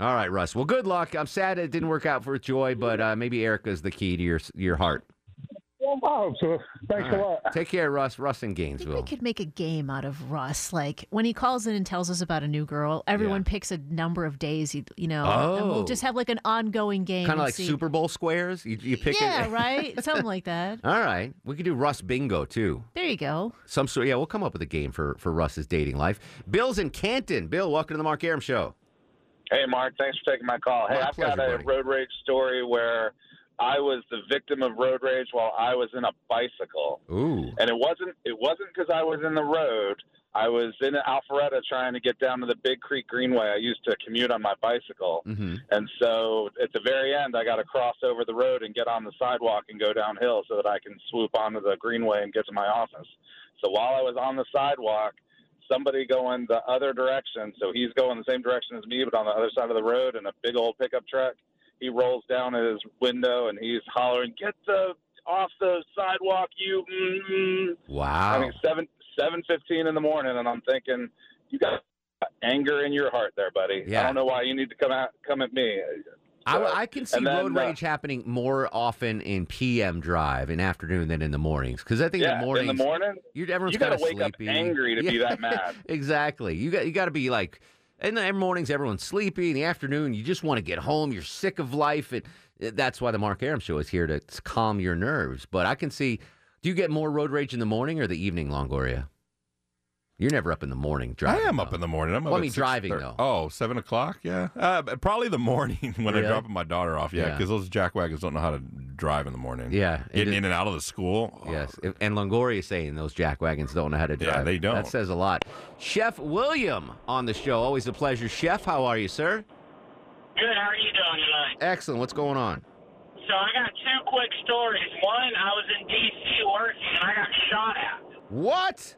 All right, Russ. Well, good luck. I'm sad it didn't work out for Joy, but uh, maybe Erica's the key to your your heart. I hope so. Thanks All a lot. Take care, Russ. Russ in Gainesville. We could make a game out of Russ. Like when he calls in and tells us about a new girl, everyone picks a number of days, you, you know, and Oh. we'll just have like an ongoing game. Kind of like see- Super Bowl squares. You, you pick Yeah, it. *laughs* right? Something like that. All right. We could do Russ bingo too. There you go. Some sort. Yeah, we'll come up with a game for for Russ's dating life. Bill's in Canton. Bill, welcome to the Mark Arum Show. Hey, Mark. Thanks for taking my call. Hey, My I've got a buddy. road rage story where I was the victim of road rage while I was in a bicycle, Ooh. and it wasn't it wasn't because I was in the road. I was in an Alpharetta trying to get down to the Big Creek Greenway. I used to commute on my bicycle, Mm-hmm. and so at the very end, I got to cross over the road and get on the sidewalk and go downhill so that I can swoop onto the Greenway and get to my office. So while I was on the sidewalk, somebody going the other direction, so he's going the same direction as me, but on the other side of the road, in a big old pickup truck, he rolls down his window and he's hollering, "Get the off the sidewalk, you!" Mm-mm. Wow. I mean, seven seven fifteen in the morning, and I'm thinking, you got anger in your heart there, buddy. Yeah. I don't know why you need to come out come at me. I, So- I can see then, road uh, rage happening more often in PM drive in afternoon than in the mornings because I think yeah, in the mornings in the morning, you're everyone's you gotta wake up sleepy. angry to be that mad. *laughs* exactly. You got you got to be like in the mornings everyone's sleepy. In the afternoon you just want to get home. You're sick of life, and uh, that's why the Mark Arum Show is here to calm your nerves. But I can see. Do you get more road rage in the morning or the evening, Longoria? You're never up in the morning driving. I driving. am up in the morning. I'm Well, up I mean, at driving, 6:30. though. Oh, seven o'clock. Yeah, uh, probably the *laughs* morning when Really? I'm dropping my daughter off. Yeah, Yeah. because those jack wagons don't know how to drive in the morning. Yeah, getting in and out of the school. Oh, Yes, if- and Longoria is saying those jack wagons don't know how to Yeah, drive. they don't. That says a lot. Chef William on the show. Always a pleasure. Chef, how are you, sir? Good. How are you doing tonight? Excellent. What's going on? So I got two quick stories. One, I was in D.C. working and I got shot at. What?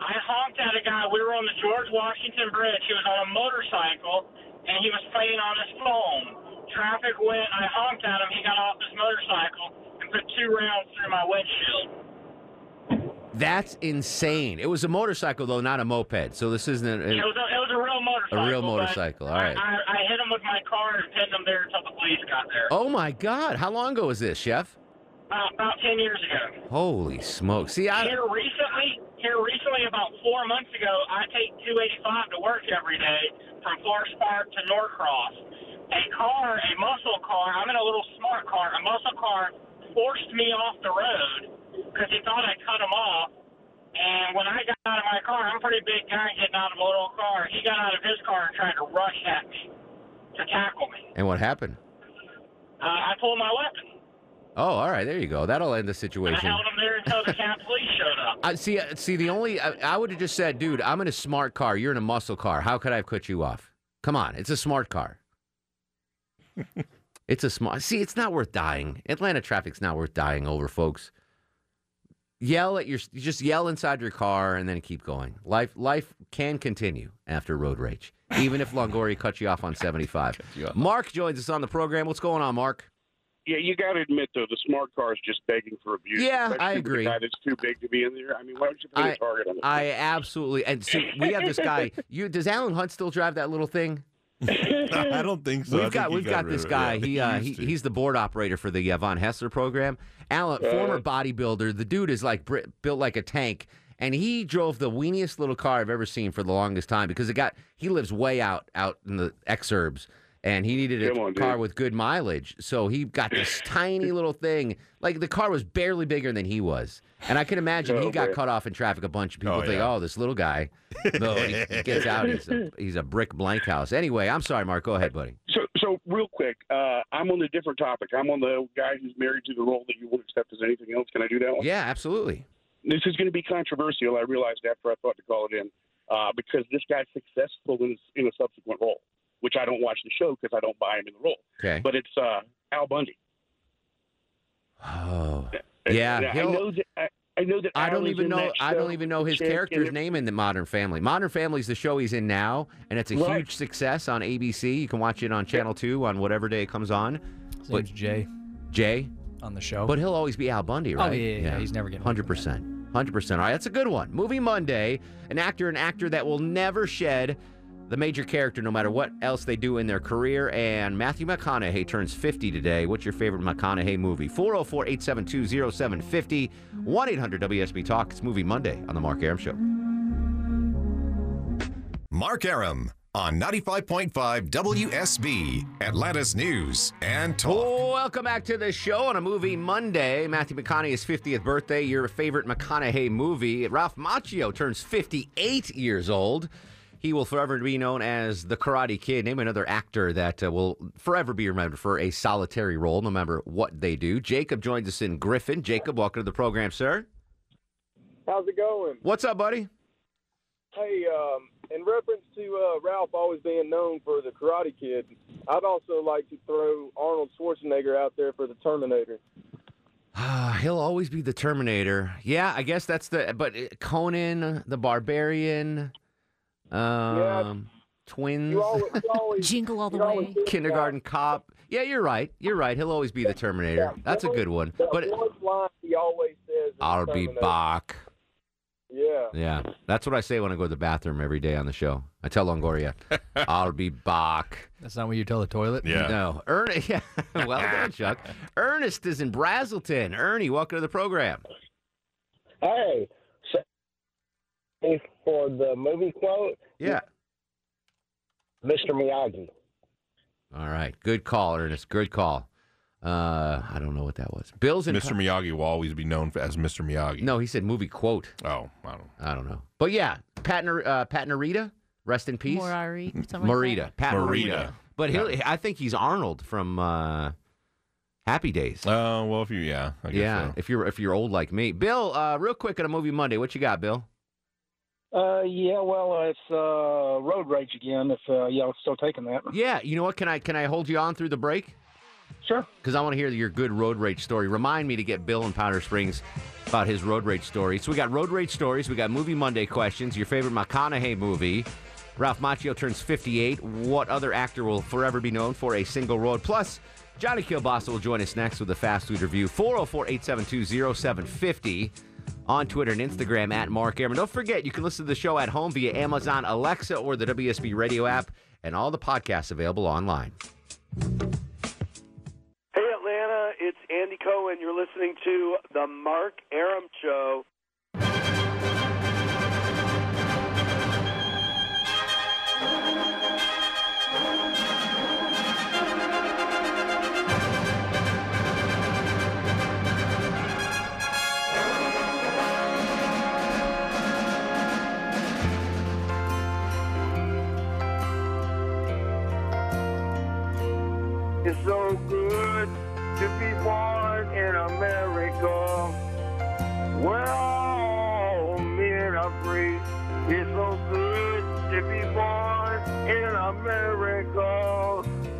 I honked at a guy. We were on the George Washington Bridge. He was on a motorcycle and he was playing on his phone. Traffic went. I honked at him. He got off his motorcycle and put two rounds through my windshield. That's insane. It was a motorcycle though, not a moped. So this isn't a, It was a, it was a real motorcycle. a real motorcycle. All right. I, I hit him with my car and pinned him there until the police got there. Oh my God! How long ago was this, Chef? About, about 10 years ago. Holy smoke! See, I Here recently, here recently, about four months ago, I take 285 to work every day from Forest Park to Norcross. A car, a muscle car, I'm in a little smart car, a muscle car forced me off the road because he thought I cut him off. And when I got out of my car, I'm a pretty big guy getting out of a little car. He got out of his car and tried to rush at me to tackle me. and what happened? Uh, I pulled my weapon. Oh, all right. There you go. That'll end the situation. I situation. held him there until the Cat police showed up. I see. uh, See, the only I, I would have just said, dude, I'm in a smart car. You're in a muscle car. How could I have cut you off? Come on, it's a smart car. *laughs* it's a smart. See, it's not worth dying. Atlanta traffic's not worth dying over, folks. Yell at your, just yell inside your car and then keep going. Life, life can continue after road rage, even if Longoria cuts you off on *laughs* 75. Mark joins us on the program. What's going on, Mark? Yeah, you got to admit though, the smart car is just begging for abuse. Yeah, I agree. The guy that's too big to be in there. I mean, why don't you put I- a target on it? I absolutely and see we have this guy. *laughs* You does Alan Hunt still drive that little thing? *laughs* I don't think so. We've think got we've got, rid this guy. Yeah, he uh, used he, he's the board operator for the uh, Von Haessler program. Alan, Uh. former bodybuilder. The dude is like built like a tank, and he drove the weeniest little car I've ever seen for the longest time because it got he lives way out out in the exurbs. And he needed a on, car dude. with good mileage. So he got this *laughs* tiny little thing. Like the car was barely bigger than he was. And I can imagine he Oh, got man. cut off in traffic. A bunch of people Oh, think, yeah. oh, this little guy. No, he, he gets out. He's a, *laughs* he's a brick blank house. Anyway, I'm sorry, Mark. Go ahead, buddy. So, so real quick, uh, I'm on a different topic. I'm on the guy who's married to the role that you wouldn't accept as anything else. Can I do that one? Yeah, absolutely. This is going to be controversial. I realized after I thought to call it in uh, because this guy's successful in, in a subsequent role, which I don't watch the show because I don't buy him in the role. Okay. But it's uh, Al Bundy. Oh, yeah. And I know that. I, I know that. I Al don't is even know. I don't even know his Chick, character's and name in the Modern Family. Modern Family is the show he's in now, and it's a Right. huge success on ABC. You can watch it on Channel Two on whatever day it comes on. His name's Jay Jay, on the show. but he'll always be Al Bundy, Oh, right? yeah, yeah, yeah. He's never getting hundred percent, hundred percent. All right, that's a good one. Movie Monday. An actor, an actor that will never shed the major character, no matter what else they do in their career. And Matthew McConaughey turns 50 today. What's your favorite McConaughey movie? 404 872 0750 1 800 WSB Talk. It's Movie Monday on The Mark Arum Show. Mark Arum on 95.5 WSB, Atlanta's News and Talk. Welcome back to the show on a movie Monday. Matthew McConaughey's 50th birthday, your favorite McConaughey movie. Ralph Macchio turns 58 years old. He will forever be known as the Karate Kid. Name another actor that uh, will forever be remembered for a solitary role, no matter what they do. Jacob joins us in Griffin. Jacob, welcome to the program, sir. How's it going? What's up, buddy? Hey, um, in reference to uh, Ralph always being known for the Karate Kid, I'd also like to throw Arnold Schwarzenegger out there for the Terminator. *sighs* He'll always be the Terminator. Yeah, I guess that's the. But uh, Conan, the Barbarian, um, twins, You always, you always, Jingle all the way. think kindergarten cop. Yeah, you're right. You're right. He'll always be the Terminator. That's a good one. That But one line he always says. I'll be Terminator. back. Yeah. Yeah, that's what I say when I go to the bathroom every day on the show. I tell Longoria, *laughs* "I'll be back." That's not what you tell the toilet. Yeah. No, Ernest. *laughs* Yeah, well done, Chuck. *laughs* Ernest is in Braselton. Ernie, welcome to the program. Hey, so for the movie quote, Yeah. Mr. Miyagi. All right, good call, Ernest. Good call. Uh, I don't know what that was. Bill's in. Mr. Miyagi will always be known as Mr. Miyagi. No, he said movie quote. Oh, I don't. I don't know. But yeah, Pat, Nar- uh, Pat Narita, rest in peace. Morari, something like Morita, that. Pat Morita. Morita. But he'll, I think he's Arnold from uh, Happy Days. Oh well, if you yeah, I guess yeah, so. if you're if you're old like me, Bill. Uh, real quick on a movie Monday, what you got, Bill? Uh, yeah, well, uh, it's uh, road rage again. If uh, y'all still taking that, Yeah, you know what? Can I can I hold you on through the break? Sure. Because I want to hear your good road rage story. Remind me to get Bill in Powder Springs about his road rage story. So we got road rage stories. We got movie Monday questions. Your favorite McConaughey movie. Ralph Macchio turns 58. What other actor will forever be known for a single road? Plus, Johnny Kilbasa will join us next with a fast food review. 404 872 0750 on Twitter and Instagram at Mark Arum. Don't forget, you can listen to the show at home via Amazon Alexa or the WSB radio app and all the podcasts available online. Hey, Atlanta, it's Andy Cohen. You're listening to The Mark Arum Show. Where all. It's so good to be born in America.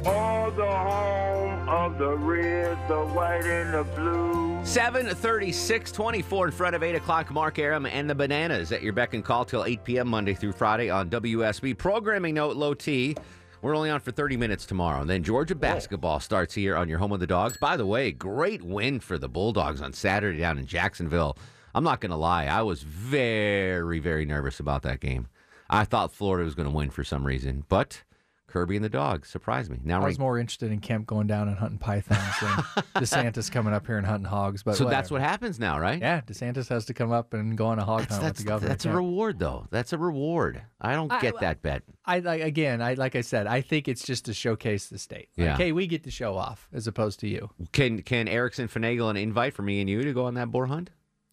All the home of the red, the white, and the blue. 736 24 in front of 8 o'clock. Mark Arum and the Bananas at your beck and call till 8 p.m. Monday through Friday on WSB. Programming note low T. We're only on for 30 minutes tomorrow. And then Georgia basketball starts here on your home of the dogs. By the way, great win for the Bulldogs on Saturday down in Jacksonville. I'm not going to lie. I was very, very nervous about that game. I thought Florida was going to win for some reason, but Kirby and the dog surprised me. Now I was more interested in Kemp going down and hunting pythons than *laughs* DeSantis coming up here and hunting hogs. But so that's what happens now, right? Yeah, DeSantis has to come up and go on a hog hunt with That's, the governor. that's a reward, though. That's a reward. I don't I- get that bet. I like again. I like I said. I think it's just to showcase the state. Like, Yeah. hey, we get to show off as opposed to you. Can can Erickson finagle an invite for me and you to go on that boar hunt?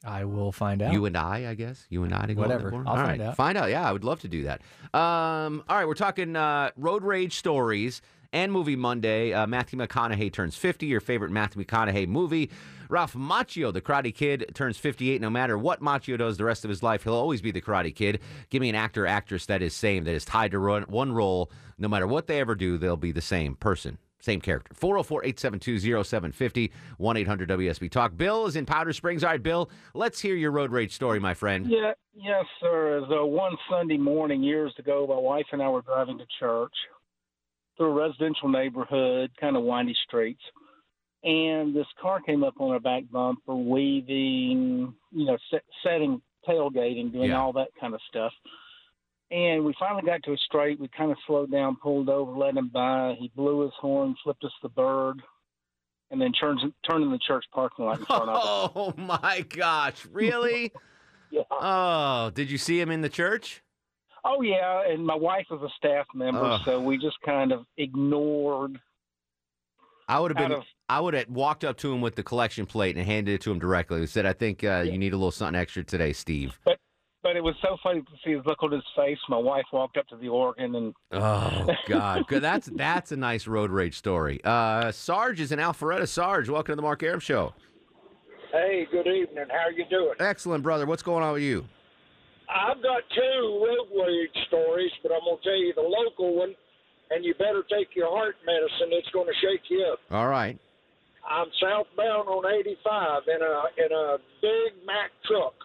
I will find out. You and I, I guess. You and I to go Whatever. I'll All find right. out. Find out. Yeah, I would love to do that. Um, all right, we're talking uh, road rage stories and movie Monday. Uh, Matthew McConaughey turns 50. Your favorite Matthew McConaughey movie. Ralph Macchio, the Karate Kid, turns 58. No matter what Macchio does the rest of his life, he'll always be the Karate Kid. Give me an actor, actress that is same, that is tied to run, one role. No matter what they ever do, they'll be the same person. Same character. 404 872 0750 1 800 WSB Talk. Bill is in Powder Springs. All right, Bill, let's hear your road rage story, my friend. Yeah, yes, sir. As uh, one Sunday morning years ago, my wife and I were driving to church through a residential neighborhood, kind of windy streets, and this car came up on our back bumper, weaving, you know, set, setting, tailgating, doing Yeah. all that kind of stuff. And we finally got to a straight. We kind of slowed down, pulled over, let him by. He blew his horn, flipped us the bird, and then turns turned in the church parking lot in front of us. Oh my gosh, really? *laughs* yeah. Oh, did you see him in the church? Oh yeah, and my wife was a staff member, Ugh. so we just kind of ignored. I would have been. of- I would have walked up to him with the collection plate and handed it to him directly. and said, "I think uh, you need a little something extra today, Steve." But but it was so funny to see his look on his face. My wife walked up to the organ and Oh *laughs* God, that's that's a nice road rage story. Uh, Sarge is in Alpharetta. Sarge, welcome to the Mark Arum Show. Hey, good evening. How are you doing? Excellent, brother. What's going on with you? I've got two road rage stories, but I'm going to tell you the local one, and you better take your heart medicine. It's going to shake you up. All right. I'm southbound on 85 in a in a big Mack truck.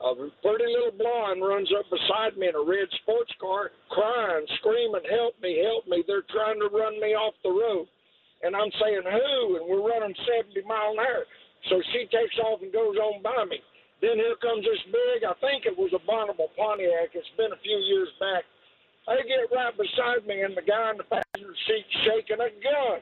A pretty little blonde runs up beside me in a red sports car, crying, screaming, "Help me! Help me! They're trying to run me off the road." And I'm saying, "Who?" And we're running 70 mile an hour. So she takes off and goes on by me. Then here comes this big, I think it was a Bonneville Pontiac. It's been a few years back. They get right beside me, and the guy in the passenger seat shaking a gun.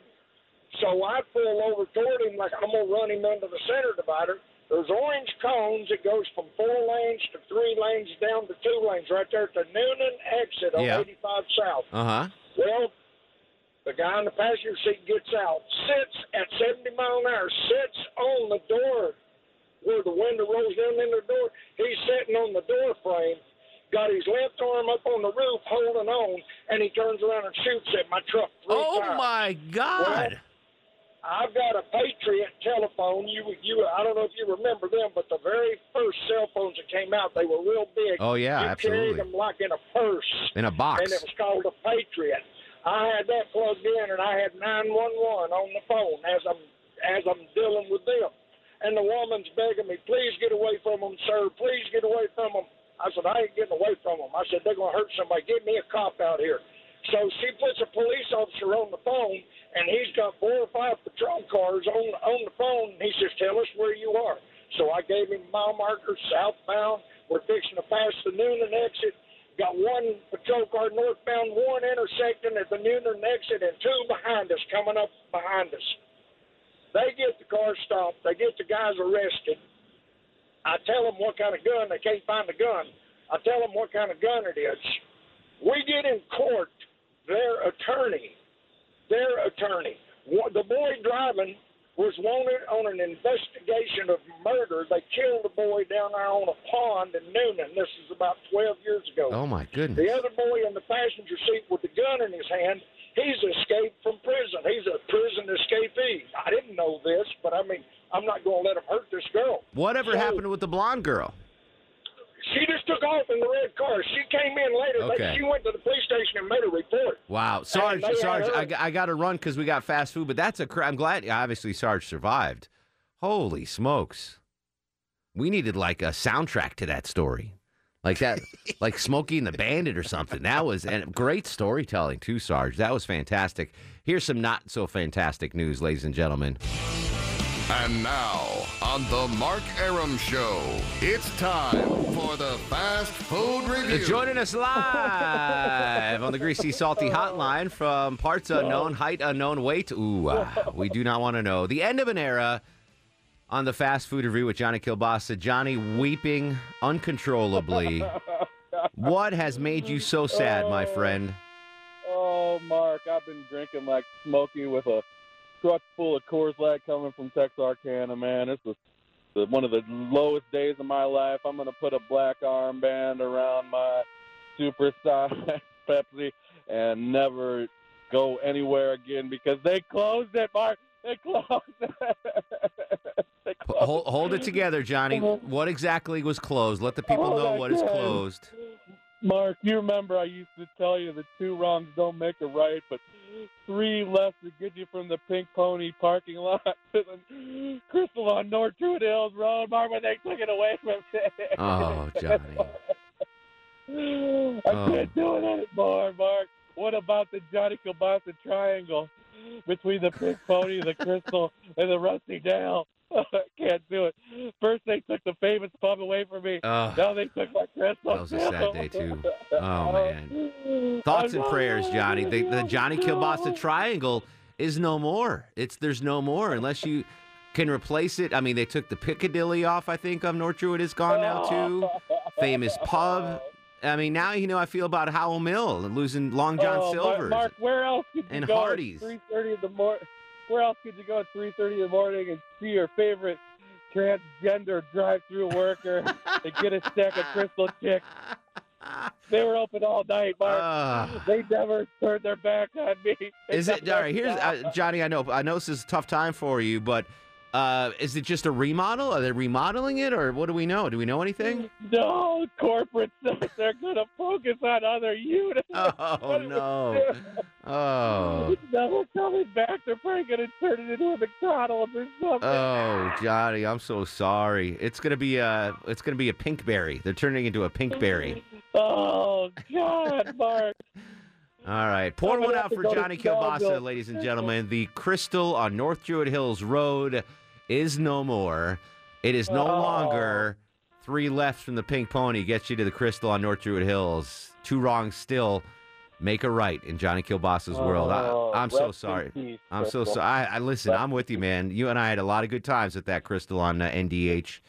So I pull over toward him like I'm gonna run him into the center divider. There's orange cones. It goes from four lanes to three lanes down to two lanes right there at the Newnan exit on Yeah. 85 South. Uh huh. Well, the guy in the passenger seat gets out, sits at 70 mile an hour, sits on the door where the window rolls down in the door. He's sitting on the door frame, got his left arm up on the roof holding on, and he turns around and shoots at my truck Oh times. my God. I've got a Patriot telephone. You, you, I don't know if you remember them, but the very first cell phones that came out, they were real big. Oh, yeah, you absolutely. carried them like in a purse. In a box. And it was called a Patriot. I had that plugged in, and I had 911 on the phone as I'm as I'm dealing with them. And the woman's begging me, please get away from them, sir. Please get away from them. I said, I ain't getting away from them. I said, they're going to hurt somebody. Get me a cop out here. So she puts a police officer on the phone, and he's got four or five patrol cars on on the phone. And he says, tell us where you are. So I gave him mile markers southbound. We're fixing to pass the Newnan exit. Got one patrol car northbound, one intersecting at the Newnan exit, and two behind us coming up behind us. They get the car stopped. They get the guys arrested. I tell them what kind of gun. They can't find the gun. I tell them what kind of gun it is. We get in court. Their attorney, their attorney, the boy driving was wanted on an investigation of murder. They killed a boy down there on a pond in Newnan. This is about 12 years ago. Oh my goodness. The other boy in the passenger seat with the gun in his hand, he's escaped from prison. He's a prison escapee. I didn't know this, but I mean, I'm not going to let him hurt this girl. Whatever So, happened with the blonde girl? She just took off in the red car. She came in later. Okay. She went to the police station and made a report. Wow, Sarge, Sarge, I, I got to run because we got fast food, but that's a. Cr- I'm glad, obviously, Sarge survived. Holy smokes, we needed like a soundtrack to that story, like that, *laughs* like Smokey and the Bandit or something. That was and great storytelling too, Sarge. That was fantastic. Here's some not so fantastic news, ladies and gentlemen. And now, on the Mark Arum Show, it's time for the fast food review. Joining us live on the Greasy Salty Hotline from parts unknown, height unknown, weight. Ooh, uh, we do not want to know. The end of an era on the fast food review with Johnny Kilbasa. Johnny weeping uncontrollably. what has made you so sad, my friend? Oh, Mark, I've been drinking like Smokey with a truck full of Coors Light coming from Texarkana, man. This was the, one of the lowest days of my life. I'm going to put a black armband around my supersized *laughs* Pepsi and never go anywhere again because they closed it, Mark. They closed it. *laughs* They closed Hold, hold it together, Johnny. Uh-huh. What exactly was closed? Let the people Oh, know what is God. closed. Mark, you remember I used to tell you that two wrongs don't make a right, but three left to get you from the Pink Pony parking lot *laughs* to the Krystal on North Druid Hills Road, Mark, when they took it away from me. *laughs* Oh, Johnny. *laughs* I Oh. can't do it anymore, Mark. What about the Johnny Kilbasa triangle between the Pink Pony, the Krystal, and the Rusty Dale? *laughs* can't do it. First they took the famous pub away from me. Ugh. now they took my Krystal. That was a sad day, *laughs* too. Oh, oh, man. Thoughts and prayers, Johnny. The, the Johnny Kilbasa triangle is no more. It's there's no more unless you can replace it. I mean, they took the Piccadilly off. I think of North Druid is gone now too. Famous pub. I mean, now you know I feel about Howell Mill and losing Long John Oh, Mark- Silver's. Mark, where else and go Hardee's. three thirty in the morning? Where else could you go at three thirty in the morning and see your favorite transgender drive-through worker *laughs* and get a stack of Krystal chicks? *laughs* They were open all night, Mark. Ah. they never turned their back on me. They Is it all right? Here's uh, Johnny. I know. I know this is a tough time for you, but uh, is it just a remodel? Are they remodeling it, or what do we know? Do we know anything? No, corporate says they're going to focus on other units. Oh no! Oh. It's never coming back. They're probably going to turn it into a McDonald's or something. Oh, Johnny, I'm so sorry. It's gonna be a it's gonna be a pinkberry. They're turning into a pinkberry. *laughs* Oh, God, Mark. All right, pour one out for Johnny Kilbasa, ladies and gentlemen. The Krystal on North Druid Hills Road is no more. It is no Oh. longer three left from the Pink Pony gets you to the Krystal on North Druid Hills. Two wrongs still make a right in Johnny Kilbasa's world. Oh, I, I'm so rest sorry. peace, I'm so sorry. I, I listen. I'm with you, man. You and I had a lot of good times at that Krystal on uh, NDH.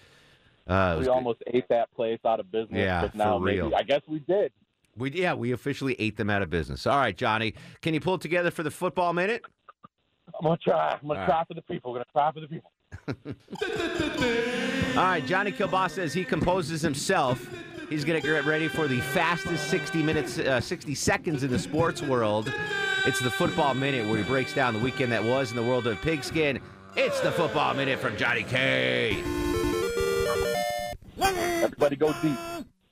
Uh, we good. almost ate that place out of business, Yeah, but now for real. maybe I guess we did. We yeah, we officially ate them out of business. All right, Johnny, can you pull it together for the football minute? I'm gonna try. I'm gonna All try right. for the people. I'm gonna try for the people. All right, Johnny Kilbasa, says he composes himself, he's going to get ready for the fastest 60 minutes, uh, 60 seconds in the sports world. It's the football minute where he breaks down the weekend that was in the world of pigskin. It's the football minute from Johnny K. Everybody go deep.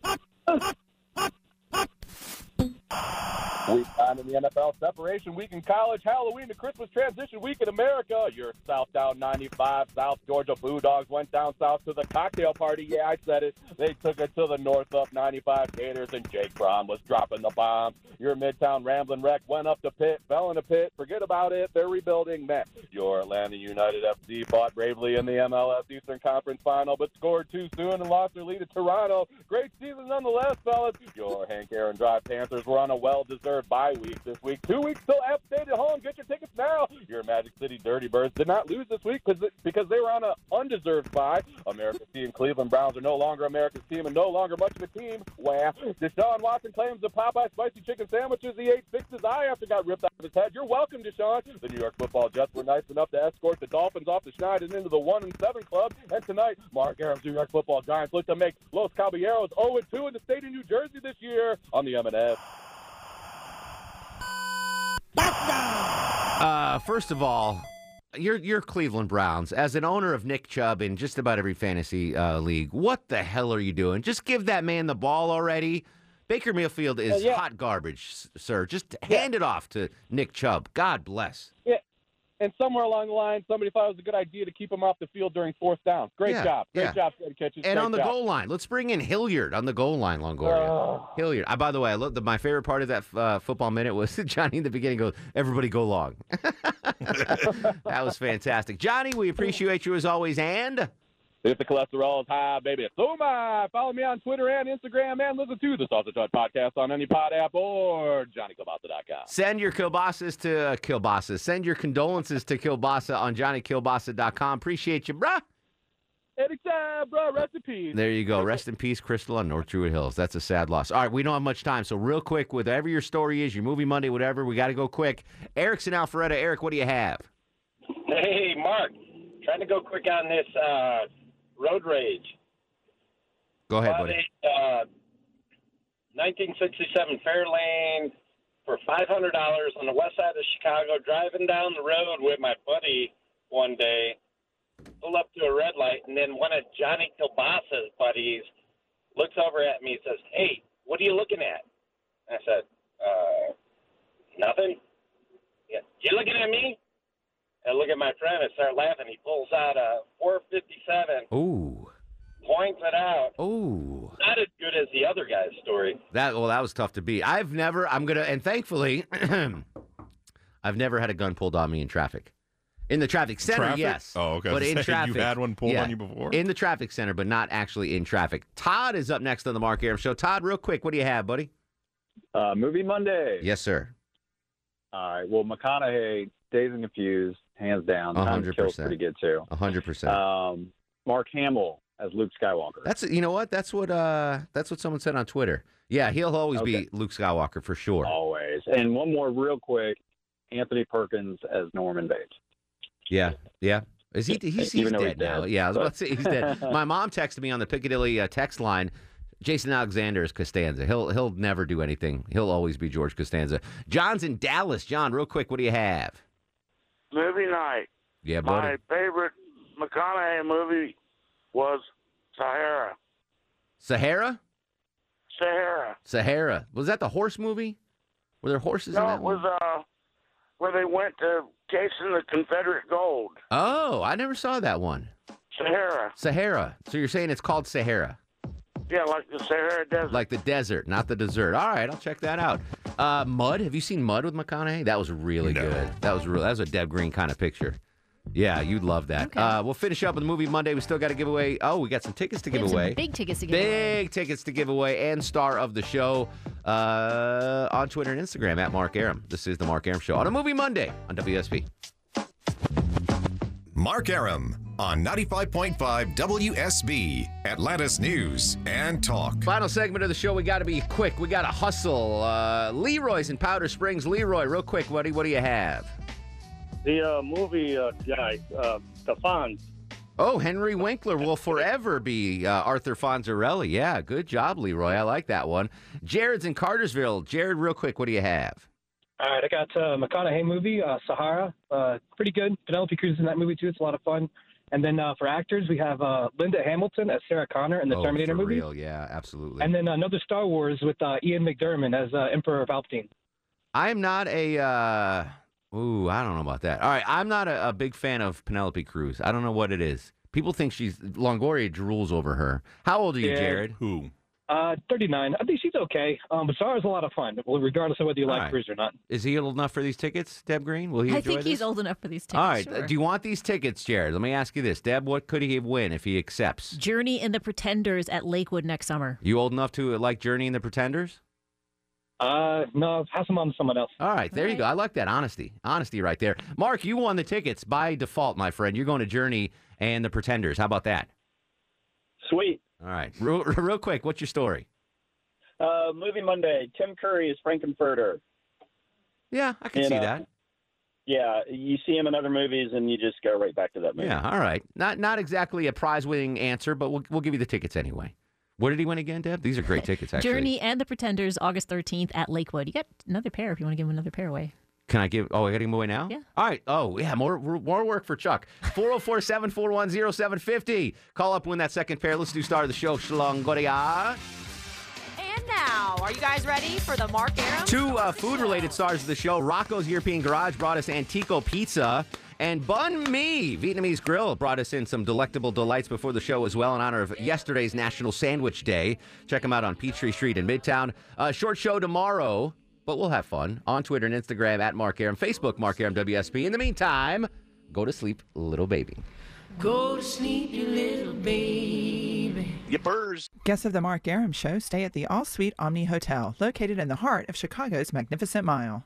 *laughs* *laughs* We got time in the NFL, separation week in college, Halloween to Christmas transition week in America. Your South Down 95, South Georgia Bulldogs went down south to the cocktail party. Yeah, I said it. They took it to the North up 95 Gators, and Jake Fromm was dropping the bomb. Your Midtown Ramblin' Wreck went up the pit, fell in the pit. Forget about it. They're rebuilding. Met your Atlanta United FC fought bravely in the MLS Eastern Conference Final, but scored too soon and lost their lead to Toronto. Great season nonetheless, fellas. Your Hank Aaron Drive Panthers were on a well-deserved bye week this week. Two weeks till App State at home. Get your tickets now. Your Magic City Dirty Birds did not lose this week because they were on an undeserved bye. America's team Cleveland Browns are no longer America's team and no longer much of a team. Wow. Deshaun Watson claims the Popeye spicy chicken sandwiches he ate fixed his eye after got ripped out of his head. You're welcome, Deshaun. The New York Football Jets were nice enough to escort the Dolphins off the schneid and into the one and seven club. And tonight, Mark Arum's New York Football Giants look to make Los Caballeros 0 2 in the state of New Jersey this year on the M&S. Uh, first of all, you're you're Cleveland Browns. As an owner of Nick Chubb in just about every fantasy uh, league, what the hell are you doing? Just give that man the ball already. Baker Mayfield is Uh, yeah. hot garbage, sir. Just hand it off to Nick Chubb. God bless. Yeah. And somewhere along the line, somebody thought it was a good idea to keep him off the field during fourth down. Great Yeah, job. Great yeah. job, Kitchens. And Great on the job. goal line, let's bring in Hilliard on the goal line, Longoria. Oh. Hilliard. I, by the way, I love the, my favorite part of that uh, football minute was *laughs* Johnny in the beginning goes, "Everybody go long." *laughs* *laughs* that was fantastic, Johnny. We appreciate you as always, and If the cholesterol is high, baby, it's oh my. Follow me on Twitter and Instagram and listen to the Sausage Hut podcast on any pod app or JohnnyKilbasa.com. Send your kielbasa's to uh, kielbasa. Send your condolences to Kielbasa on JohnnyKielbasa.com. Appreciate you, bruh. Anytime, bro. Rest in peace. There you go. Rest in peace, Krystal on North Druid Hills. That's a sad loss. All right, we don't have much time, so real quick, whatever your story is, your movie Monday, whatever, we got to go quick. Eric's in Alpharetta. Eric, what do you have? Hey, Mark. Trying to go quick on this uh, road rage. Go ahead, buddy. a, uh, 1967 Fairlane for $500 on the west side of Chicago, driving down the road with my buddy one day. Pull up to a red light, and then one of Johnny Kilbasa's buddies looks over at me and says, Hey, what are you looking at? I said, uh, Nothing. Yeah, you looking at me? I look at my friend and start laughing. He pulls out a 457, Ooh. points it out. Ooh. Not as good as the other guy's story. That well, that was tough to beat. I've never. I'm gonna, and thankfully, *clears throat* I've never had a gun pulled on me in traffic. In the traffic center, Traffic? yes. Oh, okay. But in traffic, you've had one pulled yeah. on you before? In the traffic center, but not actually in traffic. Todd is up next on the Mark Arum Show. Todd, real quick, what do you have, buddy? Uh, movie Monday. Yes, sir. All right. Well, McConaughey, Dazed and Confused, hands down. A Time hundred Kill's percent. pretty good too. Hundred percent. Um, Mark Hamill as Luke Skywalker. That's you know what? That's what uh that's what someone said on Twitter. Yeah, he'll always be Luke Skywalker for sure. Always. And one more, real quick. Anthony Perkins as Norman Bates. Yeah, yeah. Is he? He's, he's though dead now. Yeah, I was about to say he's dead. *laughs* My mom texted me on the Piccadilly uh, text line. Jason Alexander is Costanza. He'll he'll never do anything. He'll always be George Costanza. John's in Dallas. John, real quick, what do you have? Movie night. Yeah, buddy. My favorite McConaughey movie was Sahara. Sahara. Sahara. Sahara. Was that the horse movie? Were there horses in that? No, it was uh where they went to chasing the Confederate gold. Oh, I never saw that one. Sahara. Sahara. So you're saying it's called Sahara, Yeah, like the Sahara Desert. like the desert, not the dessert. All right, I'll check that out. Uh, Mud. Have you seen Mud with McConaughey? That was really good. That was real. That was a Deb Green kind of picture. Yeah, you'd love that. Uh, we'll finish up with the movie Monday. We still got to give away. Oh, we got some tickets to We give have some away. big tickets to give away. Big tickets to give away and star of the show uh, on Twitter and Instagram at Mark Arum. This is the Mark Arum Show on a movie Monday on WSB. Mark Arum on 95.5 WSB, Atlanta's News and Talk. Final segment of the show. We got to be quick. We got to hustle. Uh, Leroy's in Powder Springs. Leroy, real quick, buddy. What do you have? The uh, movie uh, guy, uh, the Fonz. Oh, Henry Winkler will forever be uh, Arthur Fonzarelli. Yeah, good job, Leroy. I like that one. Jared's in Cartersville. Jared, real quick, what do you have? All right, I got uh, McConaughey movie, uh, Sahara. Uh, pretty good. Penelope Cruz is in that movie too. It's a lot of fun. And then uh, for actors, we have uh, Linda Hamilton as Sarah Connor in the oh, Terminator for movie. real. Yeah, absolutely. And then another Star Wars with uh, Ian McDiarmid as uh, Emperor Palpatine. I am not a. Uh, ooh, I don't know about that. All right, I'm not a, a big fan of Penelope Cruz. I don't know what it is. People think she's Longoria drools over her. How old are you, Yeah. Jared? Who? Uh, 39. I think she's okay. Um, but Sarah's a lot of fun, well, regardless of whether you All like right. Cruz or not. Is he old enough for these tickets, Deb Green? Will he I enjoy think he's old enough for these tickets. All right. sure. Do you want these tickets, Jared? Let me ask you this, Deb. What could he win if he accepts? Journey and the Pretenders at Lakewood next summer. You old enough to uh, like Journey and the Pretenders? Uh, no, pass them on to someone else. All right, there you go. I like that honesty. Honesty right there. Mark, you won the tickets by default, my friend. You're going to Journey and the Pretenders. How about that? Sweet. All right. Real, *laughs* real quick, what's your story? Uh, movie Monday. Tim Curry is Frank-N-Furter. Yeah, I can You see know, that. Yeah, you see him in other movies, and you just go right back to that movie. Yeah, all right. Not not exactly a prize winning answer, but we'll, we'll give you the tickets anyway. What did he win again, Deb? These are great *laughs* tickets, actually. Journey and the Pretenders, August 13th at Lakewood. You got another pair if you want to give him another pair away. Can I give? Oh, I got to give them away now? Yeah. All right. Oh, yeah. More more work for Chuck. *laughs* 404 741 0750. Call up, win that second pair. Let's do start of the show. Shalongoria. And now, are you guys ready for the Mark Arum? Two uh, food related stars of the show. Rocco's European Garage brought us Antico Pizza. And Bun Mi, Vietnamese Grill, brought us in some delectable delights before the show as well in honor of yesterday's National Sandwich Day. Check them out on Peachtree Street in Midtown. Uh, short show tomorrow, but we'll have fun on Twitter and Instagram at Mark Arum, Facebook, Mark Arum WSB. In the meantime, go to sleep, little baby. Go to sleep, you little baby. Yippers. Guests of the Mark Arum Show stay at the All Suite Omni Hotel, located in the heart of Chicago's Magnificent Mile.